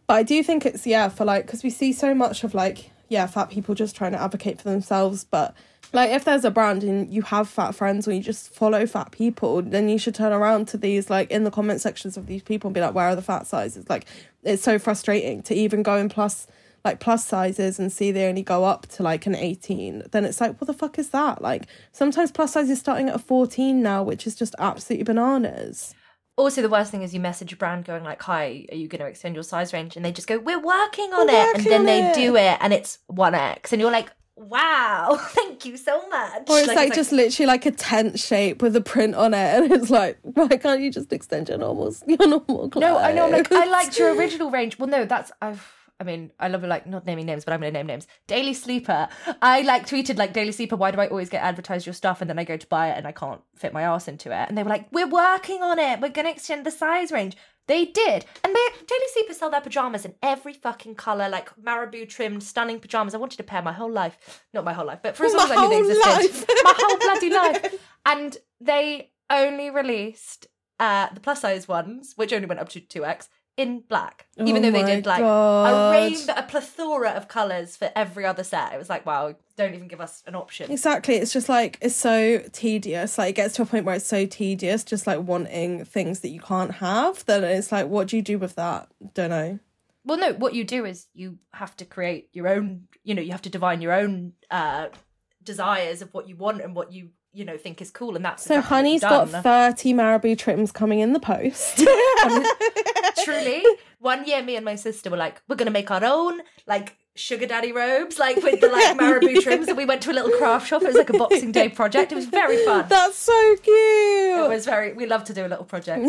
Speaker 1: But i do think it's yeah for like because we see so much of like yeah, fat people just trying to advocate for themselves. But like, if there's a brand and you have fat friends or you just follow fat people, then you should turn around to these, like, in the comment sections of these people and be like, where are the fat sizes? Like, it's so frustrating to even go in plus, like, plus sizes and see they only go up to like an 18. Then it's like, what the fuck is that? Like, sometimes plus size is starting at a 14 now, which is just absolutely bananas
Speaker 3: also the worst thing is you message a brand going like hi are you going to extend your size range? And they just go we're working on
Speaker 1: We're
Speaker 3: it.
Speaker 1: Working
Speaker 3: and then they
Speaker 1: it.
Speaker 3: do it and it's 1x and you're like wow <laughs> thank you so much.
Speaker 1: Or it's like, just literally like a tent shape with a print on it, <laughs> and it's like, why can't you just extend your normal your normal clothes?
Speaker 3: no i know i'm like i liked your original range. Well no that's i've I mean, I love like not naming names, but I'm gonna name names. Daily Sleeper. I like tweeted like Daily Sleeper. Why do I always get advertised your stuff and then I go to buy it and I can't fit my ass into it? And they were like, "We're working on it. We're gonna extend the size range." They did. And they Daily Sleeper sell their pajamas in every fucking colour, like marabou trimmed, stunning pajamas. I wanted a pair my whole life. Not my whole life, but for as long
Speaker 1: My
Speaker 3: as I knew they existed. my whole bloody life. <laughs> And they only released uh, the plus size ones, which only went up to 2X, in black. Even
Speaker 1: Oh
Speaker 3: though they did like a
Speaker 1: God.
Speaker 3: rainbow, a plethora of colours for every other set. It was like, wow, don't even give us an option.
Speaker 1: Exactly. It's just like it's so tedious. Like it gets to a point where it's so tedious, just like wanting things that you can't have. Then it's like, what do you do with that? Don't know.
Speaker 3: Well, no, what you do is you have to create your own, you know, you have to divine your own uh desires of what you want and what you, you know, think is cool. And that's
Speaker 1: So
Speaker 3: exactly
Speaker 1: Honey's got thirty marabou trims coming in the post. <laughs> <laughs>
Speaker 3: Truly, one year, me and my sister were like, we're to make our own, like, sugar daddy robes, like with the like marabou <laughs> trims. And we went to a little craft shop. It was like a Boxing Day project. It was very fun.
Speaker 1: That's so cute.
Speaker 3: It was very, we love to do a little project.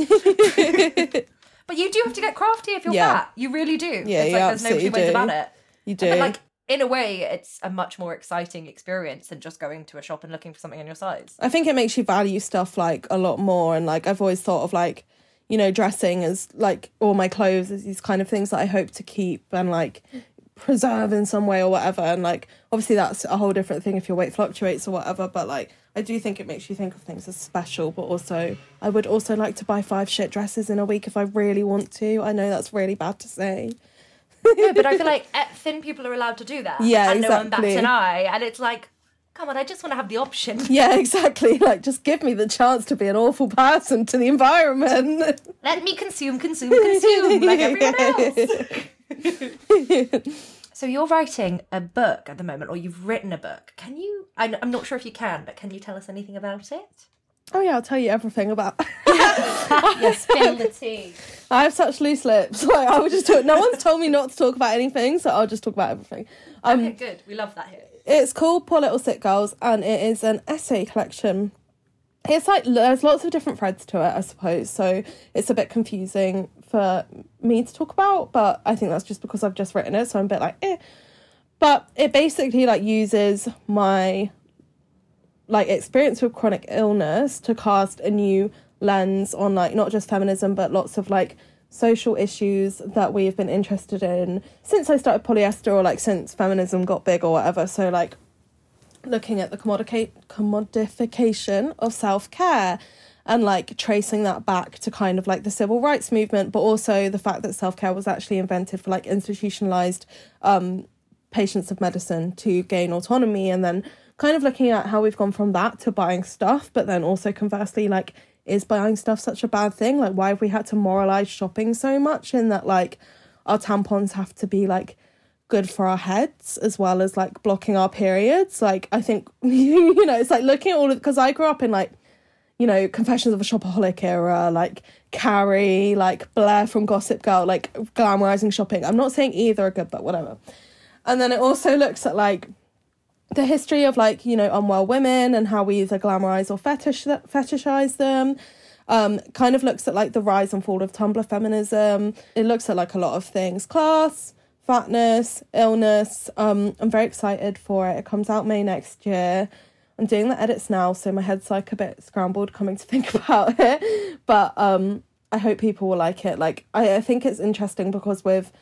Speaker 3: but you do have to get crafty if you're
Speaker 1: Yeah.
Speaker 3: fat. You really do.
Speaker 1: Yeah,
Speaker 3: it's like there's no two ways
Speaker 1: do.
Speaker 3: about it.
Speaker 1: You do.
Speaker 3: Like in a way, it's a much more exciting experience than just going to a shop and looking for something in your size.
Speaker 1: I think it makes you value stuff like a lot more. And like I've always thought of like, you know, dressing as like all my clothes as these kind of things that I hope to keep and like preserve in some way or whatever. And like obviously that's a whole different thing if your weight fluctuates or whatever. But like I do think it makes you think of things as special. But also I would also like to buy five shit dresses in a week if I really want to. I know that's really bad to say.
Speaker 3: No, but I feel <laughs> like eh, thin people are allowed to do that.
Speaker 1: Yeah,
Speaker 3: and no one bats an eye. And it's like, come on, I just want to have the option. <laughs>
Speaker 1: Yeah, exactly. <laughs> Like just give me the chance to be an awful person to the environment.
Speaker 3: Let me consume, consume, consume like everyone else. so you're writing a book at the moment, or you've written a book. Can you? I'm not sure if you can, but can you tell us anything about it?
Speaker 1: Oh yeah, I'll tell you everything about. <laughs>
Speaker 3: Yes, spill the tea.
Speaker 1: I have such loose lips. <laughs> Like I would just talk. No one's told me not to talk about anything, so I'll just talk about everything. Um,
Speaker 3: Okay, good. We love that here.
Speaker 1: it's called Poor Little Sick Girls, and it is an essay collection. It's like there's lots of different threads to it, I suppose. So it's a bit confusing for me to talk about, but I think that's just because I've just written it, so I'm a bit like, eh. But it basically like uses my like experience with chronic illness to cast a new lens on like not just feminism but lots of like social issues that we've been interested in since I started polyester or like since feminism got big or whatever. So like looking at the commodification of self-care and like tracing that back to kind of like the civil rights movement but also the fact that self-care was actually invented for like institutionalized um patients of medicine to gain autonomy and then kind of looking at how we've gone from that to buying stuff but then also conversely like is buying stuff such a bad thing like why have we had to moralize shopping so much in that like our tampons have to be like good for our heads as well as like blocking our periods like i think <laughs> you know it's like looking at all of because i grew up in like you know, Confessions of a Shopaholic era, like Carrie, like Blair from Gossip Girl, like glamorizing shopping. I'm not saying either are good, but whatever. And then it also looks at like the history of like, you know, unwell women and how we either glamorize or fetish fetishize them. Um, kind of looks at like the rise and fall of Tumblr feminism. It looks at like a lot of things. Class, fatness, illness. Um, I'm very excited for it. It comes out May next year. I'm doing the edits now, so my head's like a bit scrambled coming to <laughs> think about it. But um, I hope people will like it. Like I, I think it's interesting because with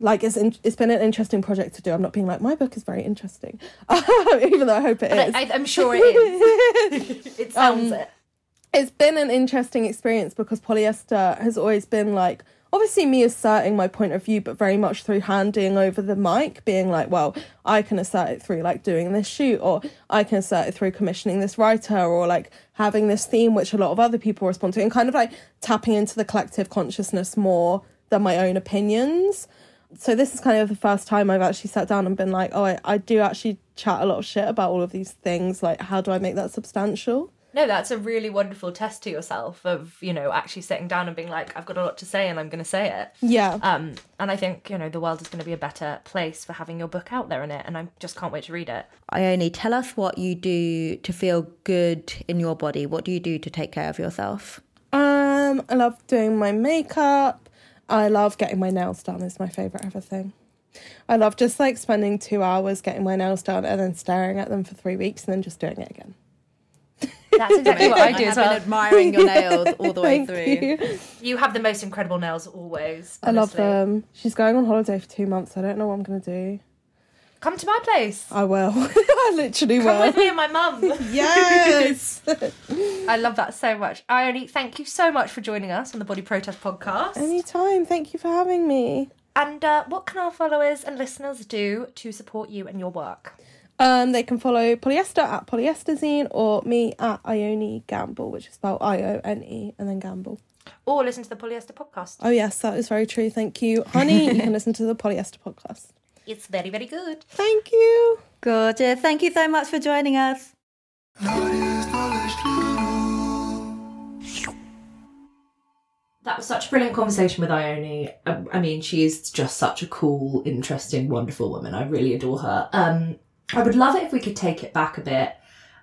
Speaker 1: like it's in, it's been an interesting project to do. I'm not being like my book is very interesting, <laughs> um, even though I hope it is.
Speaker 3: I, I'm sure it is. <laughs> it sounds um, it.
Speaker 1: it's been an interesting experience because polyester has always been like obviously me asserting my point of view but very much through handing over the mic being like well i can assert it through like doing this shoot or i can assert it through commissioning this writer or like having this theme which a lot of other people respond to and kind of like tapping into the collective consciousness more than my own opinions so this is kind of the first time I've actually sat down and been like, oh, I, I do actually chat a lot of shit about all of these things. Like, how do I make that substantial?
Speaker 3: No, that's a really wonderful test to yourself of, you know, actually sitting down and being like, I've got a lot to say and I'm going to say it.
Speaker 1: Yeah.
Speaker 3: Um, and I think, you know, the world is going to be a better place for having your book out there in it. And I just can't wait to read it.
Speaker 2: Ione, tell us what you do to feel good in your body. What do you do to take care of yourself?
Speaker 1: Um, I love doing my makeup. I love getting my nails done. it's my favorite ever thing. I love just like spending two hours getting my nails done and then staring at them for three weeks and then just doing it again.
Speaker 3: That's exactly what I do
Speaker 2: I
Speaker 3: as
Speaker 2: have been
Speaker 3: well.
Speaker 2: admiring your <laughs> nails all the way
Speaker 1: Thank
Speaker 2: through.
Speaker 1: you.
Speaker 3: You have the most incredible nails always.
Speaker 1: I love them. She's going on holiday for two months. I don't know what I'm gonna do.
Speaker 3: Come to my place.
Speaker 1: I will. <laughs> I literally
Speaker 3: Come
Speaker 1: will.
Speaker 3: with me and my mum. <laughs> <laughs>
Speaker 1: Yes.
Speaker 3: I love that so much. Ione, thank you so much for joining us on the Body Protest podcast.
Speaker 1: Anytime. Thank you for having me.
Speaker 3: And uh, what can our followers and listeners do to support you and your work?
Speaker 1: Um, they can follow Polyester at Polyesterzine or me at Ione Gamble, which is spelled I O N E and then Gamble.
Speaker 3: Or listen to the Polyester podcast.
Speaker 1: Oh yes, that is very true. Thank you, honey. you can listen to the Polyester podcast.
Speaker 3: It's very, very good.
Speaker 1: Thank you.
Speaker 2: Gorgeous. Thank you so much for joining us.
Speaker 5: That was such a brilliant conversation with Ione. I, I mean, she is just such a cool, interesting, wonderful woman. I really adore her. Um, I would love it if we could take it back a bit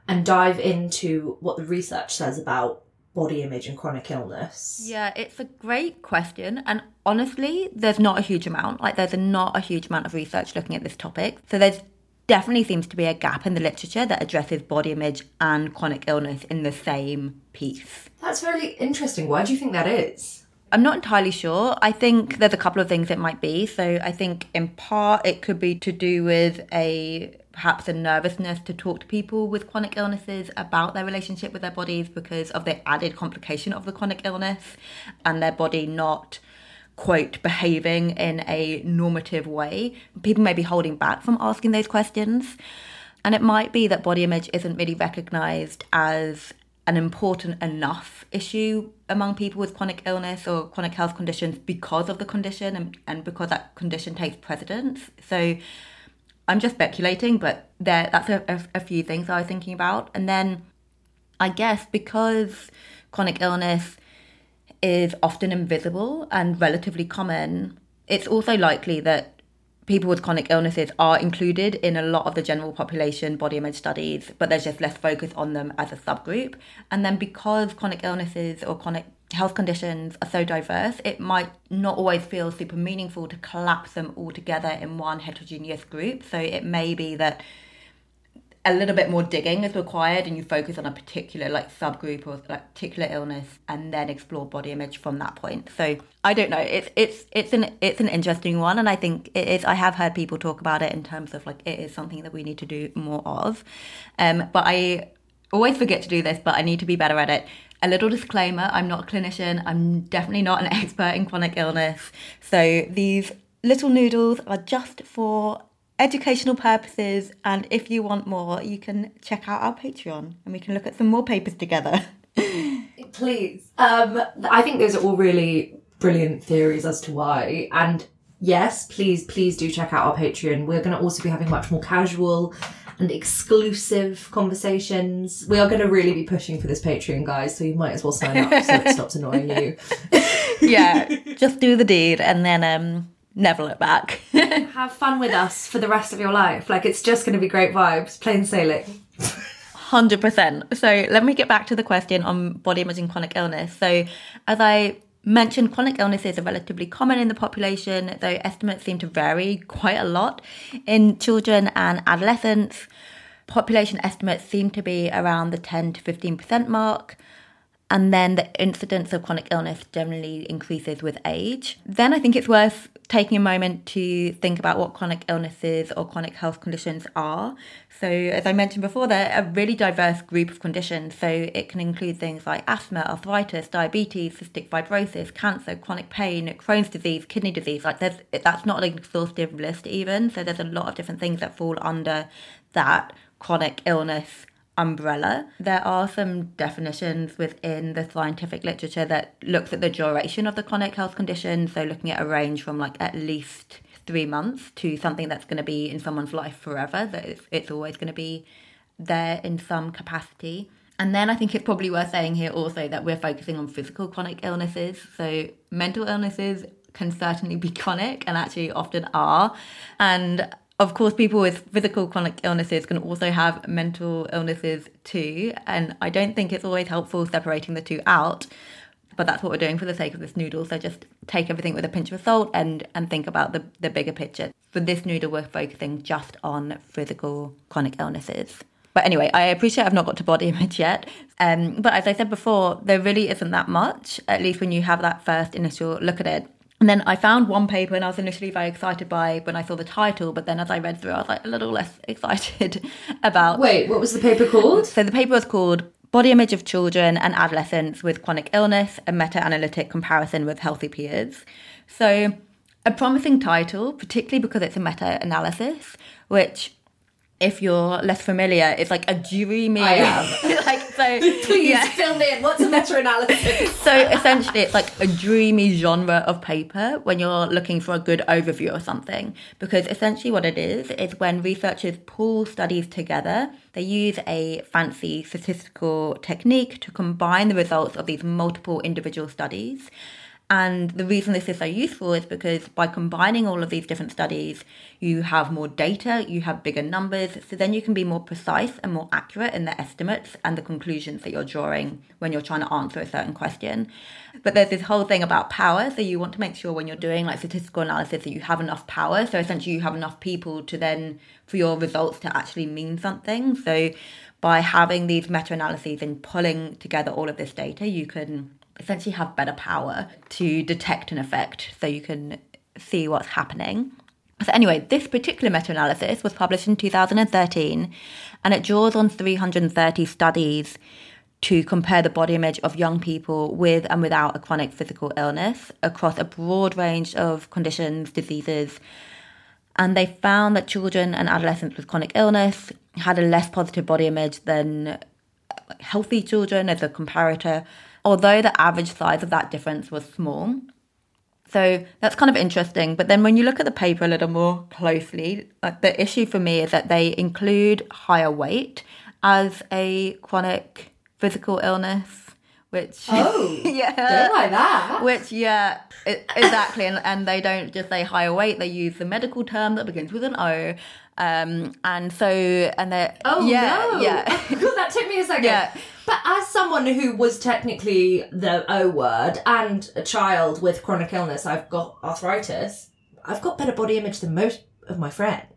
Speaker 5: and dive into what the research says about body image and chronic illness.
Speaker 2: Yeah, it's a great question. And honestly, there's not a huge amount. Like, there's not a huge amount of research looking at this topic. So, there's definitely seems to be a gap in the literature that addresses body image and chronic illness in the same piece.
Speaker 5: That's very interesting. Why do you think that is?
Speaker 2: I'm not entirely sure. I think there's a couple of things it might be. So I think in part it could be to do with a perhaps a nervousness to talk to people with chronic illnesses about their relationship with their bodies because of the added complication of the chronic illness and their body not quote behaving in a normative way. People may be holding back from asking those questions. And it might be that body image isn't really recognized as an important enough issue among people with chronic illness or chronic health conditions because of the condition and, and because that condition takes precedence. So I'm just speculating, but there that's a, a, a few things I was thinking about. And then I guess because chronic illness is often invisible and relatively common, it's also likely that people with chronic illnesses are included in a lot of the general population body image studies, but there's just less focus on them as a subgroup. And then because chronic illnesses or chronic health conditions are so diverse, it might not always feel super meaningful to collapse them all together in one heterogeneous group. So it may be that a little bit more digging is required and you focus on a particular like subgroup or like particular illness and then explore body image from that point. So i don't know. It's it's it's an it's an interesting one and i think it is i have heard people talk about it in terms of like it is something that we need to do more of. Um but i always forget to do this but i need to be better at it a little disclaimer i'm not a clinician i'm definitely not an <laughs> expert in chronic illness so these little noodles are just for educational purposes and if you want more you can check out our patreon and we can look at some more papers together <laughs>
Speaker 5: Please. Um, I think those are all really brilliant theories as to why. And yes, please, please do check out our Patreon. We're going to also be having much more casual and exclusive conversations. We are going to really be pushing for this Patreon, guys, so you might as well sign up so it <laughs> stops annoying you.
Speaker 2: yeah <laughs> just do the deed and then um never look back <laughs>
Speaker 5: Have fun with us for the rest of your life. Like, it's just going to be great vibes, plain sailing.
Speaker 2: 100%. So let me get back to the question on body image and chronic illness. So, as I mentioned, chronic illnesses are relatively common in the population, though estimates seem to vary quite a lot. In children and adolescents, population estimates seem to be around the 10 to 15% mark. And then the incidence of chronic illness generally increases with age. Then I think it's worth taking a moment to think about what chronic illnesses or chronic health conditions are. So, as I mentioned before, they're a really diverse group of conditions. So, it can include things like asthma, arthritis, diabetes, cystic fibrosis, cancer, chronic pain, Crohn's disease, kidney disease. Like, there's that's not an exhaustive list, even. So, there's a lot of different things that fall under that chronic illness umbrella. There are some definitions within the scientific literature that looks at the duration of the chronic health condition. So looking at a range from like at least three months to something that's going to be in someone's life forever. That it's, it's always going to be there in some capacity. And then I think it's probably worth saying here also that we're focusing on physical chronic illnesses. So mental illnesses can certainly be chronic and actually often are. And of course, people with physical chronic illnesses can also have mental illnesses too. And I don't think it's always helpful separating the two out. But that's what we're doing for the sake of this noodle. So just take everything with a pinch of salt and, and think about the, the bigger picture. For this noodle, we're focusing just on physical chronic illnesses. But anyway, I appreciate I've not got to body <laughs> image yet. Um, but as I said before, there really isn't that much, at least when you have that first initial look at it. And then I found one paper and I was initially very excited by when I saw the title, but then as I read through, I was like a little less <laughs> excited about.
Speaker 5: Wait, what was the paper called?
Speaker 2: So the paper was called Body Image of Children and Adolescents with Chronic Illness, a meta analytic comparison with healthy peers. So a promising title, particularly because it's a meta analysis, which if you're less familiar, it's like a dreamy.
Speaker 5: I am. <laughs>
Speaker 2: like so. <laughs>
Speaker 5: Please
Speaker 2: yeah.
Speaker 5: fill me in. What's a meta-analysis? <laughs>
Speaker 2: So essentially, it's like a dreamy genre of paper when you're looking for a good overview or something. Because essentially, what it is is when researchers pull studies together, they use a fancy statistical technique to combine the results of these multiple individual studies. And the reason this is so useful is because by combining all of these different studies, you have more data, you have bigger numbers, so then you can be more precise and more accurate in the estimates and the conclusions that you're drawing when you're trying to answer a certain question. But there's this whole thing about power, so you want to make sure when you're doing like statistical analysis that you have enough power. So essentially, you have enough people to then for your results to actually mean something. So by having these meta analyses and pulling together all of this data, you can essentially have better power to detect an effect so you can see what's happening. So, anyway, this particular meta analysis was published in 2013 and it draws on 330 studies to compare the body image of young people with and without a chronic physical illness across a broad range of conditions, diseases. And they found that children and adolescents with chronic illness had a less positive body image than healthy children as a comparator, although the average size of that difference was small. So that's kind of interesting. But then when you look at the paper a little more closely, like the issue for me is that they include higher weight as a chronic physical illness. Which
Speaker 5: Oh, <laughs>
Speaker 2: yeah,
Speaker 5: Don't like that.
Speaker 2: which yeah, it, exactly, and, and they don't just say higher weight; they use the medical term that begins with an O, um, and so and they
Speaker 5: Oh
Speaker 2: yeah,
Speaker 5: no!
Speaker 2: yeah, <laughs>
Speaker 5: that took me a second.
Speaker 2: Yeah.
Speaker 5: But as someone who was technically the O word and a child with chronic illness, I've got arthritis. I've got better body image than most of my friends.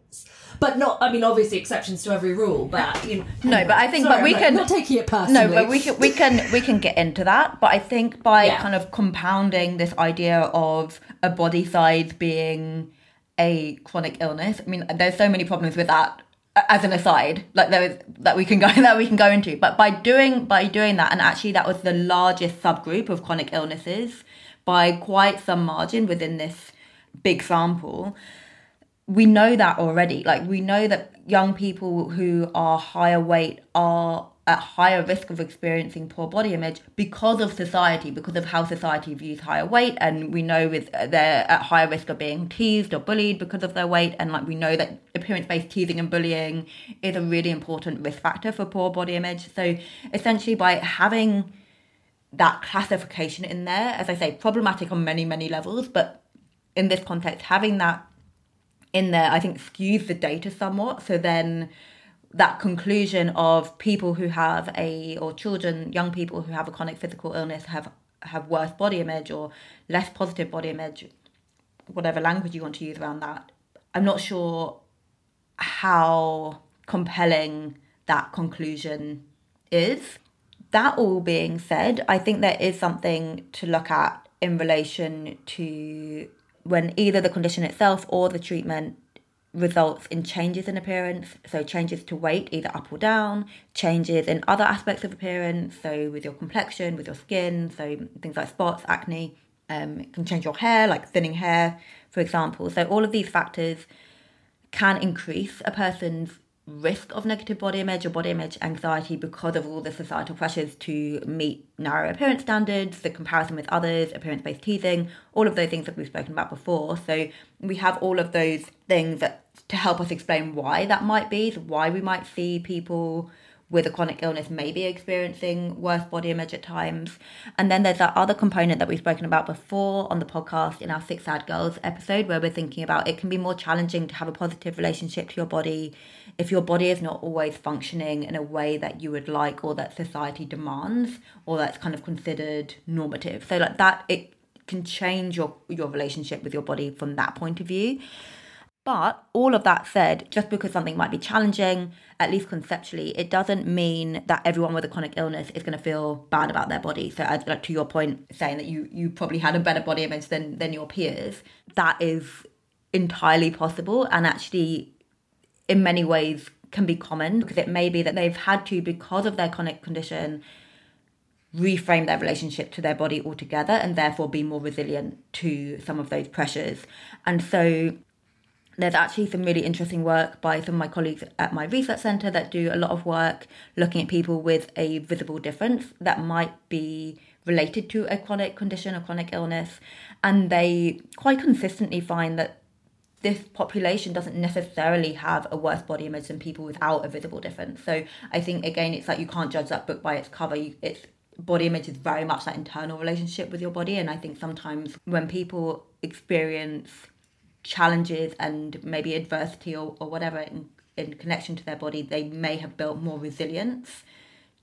Speaker 5: But not, I mean, obviously exceptions to every rule. But you know,
Speaker 2: No, but I think-
Speaker 5: Sorry,
Speaker 2: but we
Speaker 5: I'm
Speaker 2: can-
Speaker 5: not taking it personally.
Speaker 2: No, but we can we can we can get into that. But I think by
Speaker 5: Yeah.
Speaker 2: kind of compounding this idea of a body size being a chronic illness, I mean, there's so many problems with that. As an aside, like there is that we can go <laughs> that we can go into, but by doing by doing that, and actually that was the largest subgroup of chronic illnesses by quite some margin within this big sample we know that already. Like we know that young people who are higher weight are at higher risk of experiencing poor body image because of society, because of how society views higher weight, and we know with uh, they're at higher risk of being teased or bullied because of their weight, and like we know that appearance-based teasing and bullying is a really important risk factor for poor body image. So essentially, by having that classification in there, as I say, problematic on many many levels, but in this context, having that in there, I think skews the data somewhat. So then that conclusion of people who have a or children, young people who have a chronic physical illness have have worse body image or less positive body image, whatever language you want to use around that. I'm not sure how compelling that conclusion is. That all being said, I think there is something to look at in relation to when either the condition itself or the treatment results in changes in appearance, so changes to weight, either up or down, changes in other aspects of appearance, so with your complexion, with your skin, so things like spots, acne, um, it can change your hair, like thinning hair, for example. So all of these factors can increase a person's risk of negative body image or body image anxiety because of all the societal pressures to meet narrow appearance standards, the comparison with others, appearance based teasing, all of those things that we've spoken about before. So we have all of those things that to help us explain why that might be, so why we might see people with a chronic illness maybe experiencing worse body image at times. And then there's that other component that we've spoken about before on the podcast in our Six Sad Girls episode, where we're thinking about it can be more challenging to have a positive relationship to your body if your body is not always functioning in a way that you would like or that society demands or that's kind of considered normative. So like that it can change your your relationship with your body from that point of view. But all of that said, just because something might be challenging, at least conceptually, it doesn't mean that everyone with a chronic illness is going to feel bad about their body. So, as, like to your point, saying that you you probably had a better body image than than your peers, that is entirely possible, and actually, in many ways, can be common because it may be that they've had to because of their chronic condition reframe their relationship to their body altogether and therefore be more resilient to some of those pressures. And so there's actually some really interesting work by some of my colleagues at my research centre that do a lot of work looking at people with a visible difference that might be related to a chronic condition, a chronic illness. And they quite consistently find that this population doesn't necessarily have a worse body image than people without a visible difference. So I think again, it's like you can't judge that book by its cover. You, it's body image is very much that internal relationship with your body, and I think sometimes when people experience challenges and maybe adversity or, or whatever in, in connection to their body, they may have built more resilience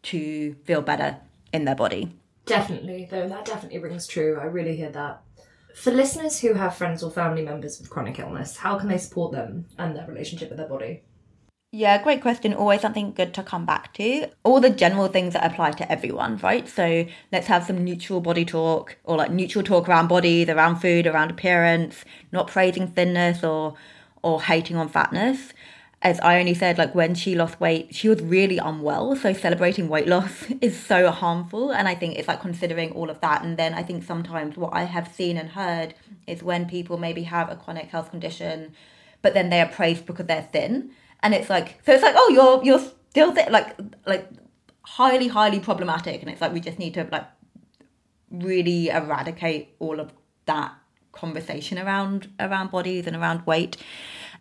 Speaker 2: to feel better in their body.
Speaker 5: Definitely, though, that definitely rings true. I really hear that. For listeners who have friends or family members with chronic illness, how can they support them and their relationship with their body?
Speaker 2: Yeah, great question. Always something good to come back to. All the general things that apply to everyone, right? So let's have some neutral body talk or like neutral talk around bodies, around food, around appearance, not praising thinness or or hating on fatness. As Ione said, like when she lost weight, she was really unwell. So celebrating weight loss <laughs> is so harmful. And I think it's like considering all of that. And then I think sometimes what I have seen and heard is when people maybe have a chronic health condition, but then they are praised because they're thin and it's like so it's like oh you're you're still there like like highly highly problematic. And it's like we just need to like really eradicate all of that conversation around around bodies and around weight.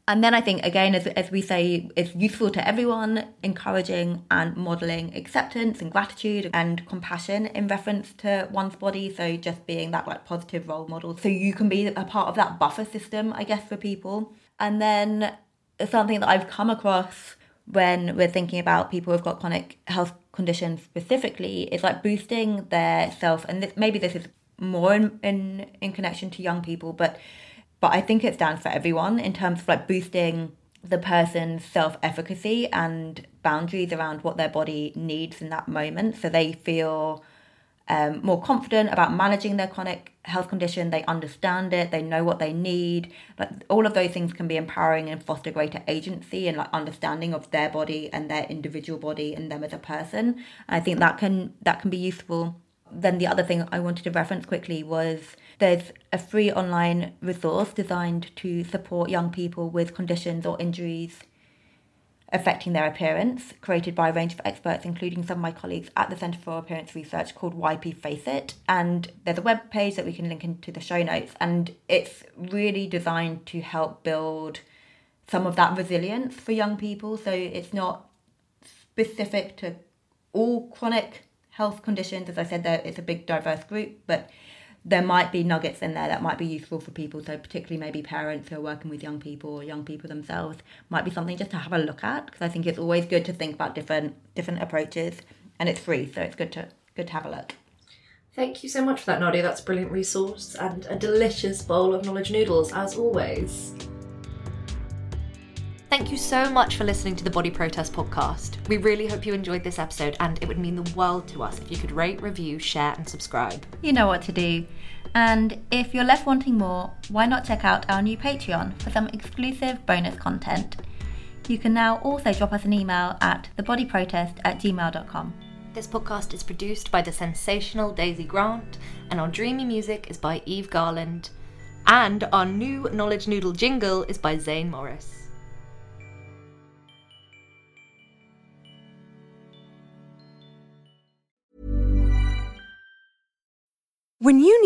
Speaker 2: And then I think again as, as we say it's useful to everyone encouraging and modeling acceptance and gratitude and compassion in reference to one's body. So just being that like positive role model. So you can be a part of that buffer system I guess for people. And then something that I've come across when we're thinking about people who've got chronic health conditions specifically is like boosting their self and this, maybe this is more in, in in connection to young people but but I think it stands for everyone in terms of like boosting the person's self efficacy and boundaries around what their body needs in that moment so they feel um, more confident about managing their chronic health condition. They understand it. They know what they need. Like all of those things can be empowering and foster greater agency and like understanding of their body and their individual body and them as a person. And I think that can that can be useful. Then the other thing I wanted to reference quickly was there's a free online resource designed to support young people with conditions or injuries affecting their appearance, created by a range of experts, including some of my colleagues at the Centre for Appearance Research called YP Face It. And there's a web page that we can link into the show notes. And it's really designed to help build some of that resilience for young people. So it's not specific to all chronic health conditions. As I said, there it's a big diverse group, but there might be nuggets in there that might be useful for people. So particularly maybe parents who are working with young people or young people themselves might be something just to have a look at because I think it's always good to think about different different approaches and it's free, so it's good to good to have a look.
Speaker 5: Thank you so much for that, Nadia. That's a brilliant resource and a delicious bowl of knowledge noodles as always.
Speaker 3: Thank you so much for listening to the Body Protest podcast. We really hope you enjoyed this episode, and it would mean the world to us if you could rate, review, share, and subscribe.
Speaker 2: You know what to do. And if you're left wanting more, why not check out our new Patreon for some exclusive bonus content? You can now also drop us an email at thebodyprotest at gmail.com.
Speaker 3: This podcast is produced by the sensational Daisy Grant, and our dreamy music is by Eve Garland. And our new Knowledge Noodle jingle is by Zane Morris.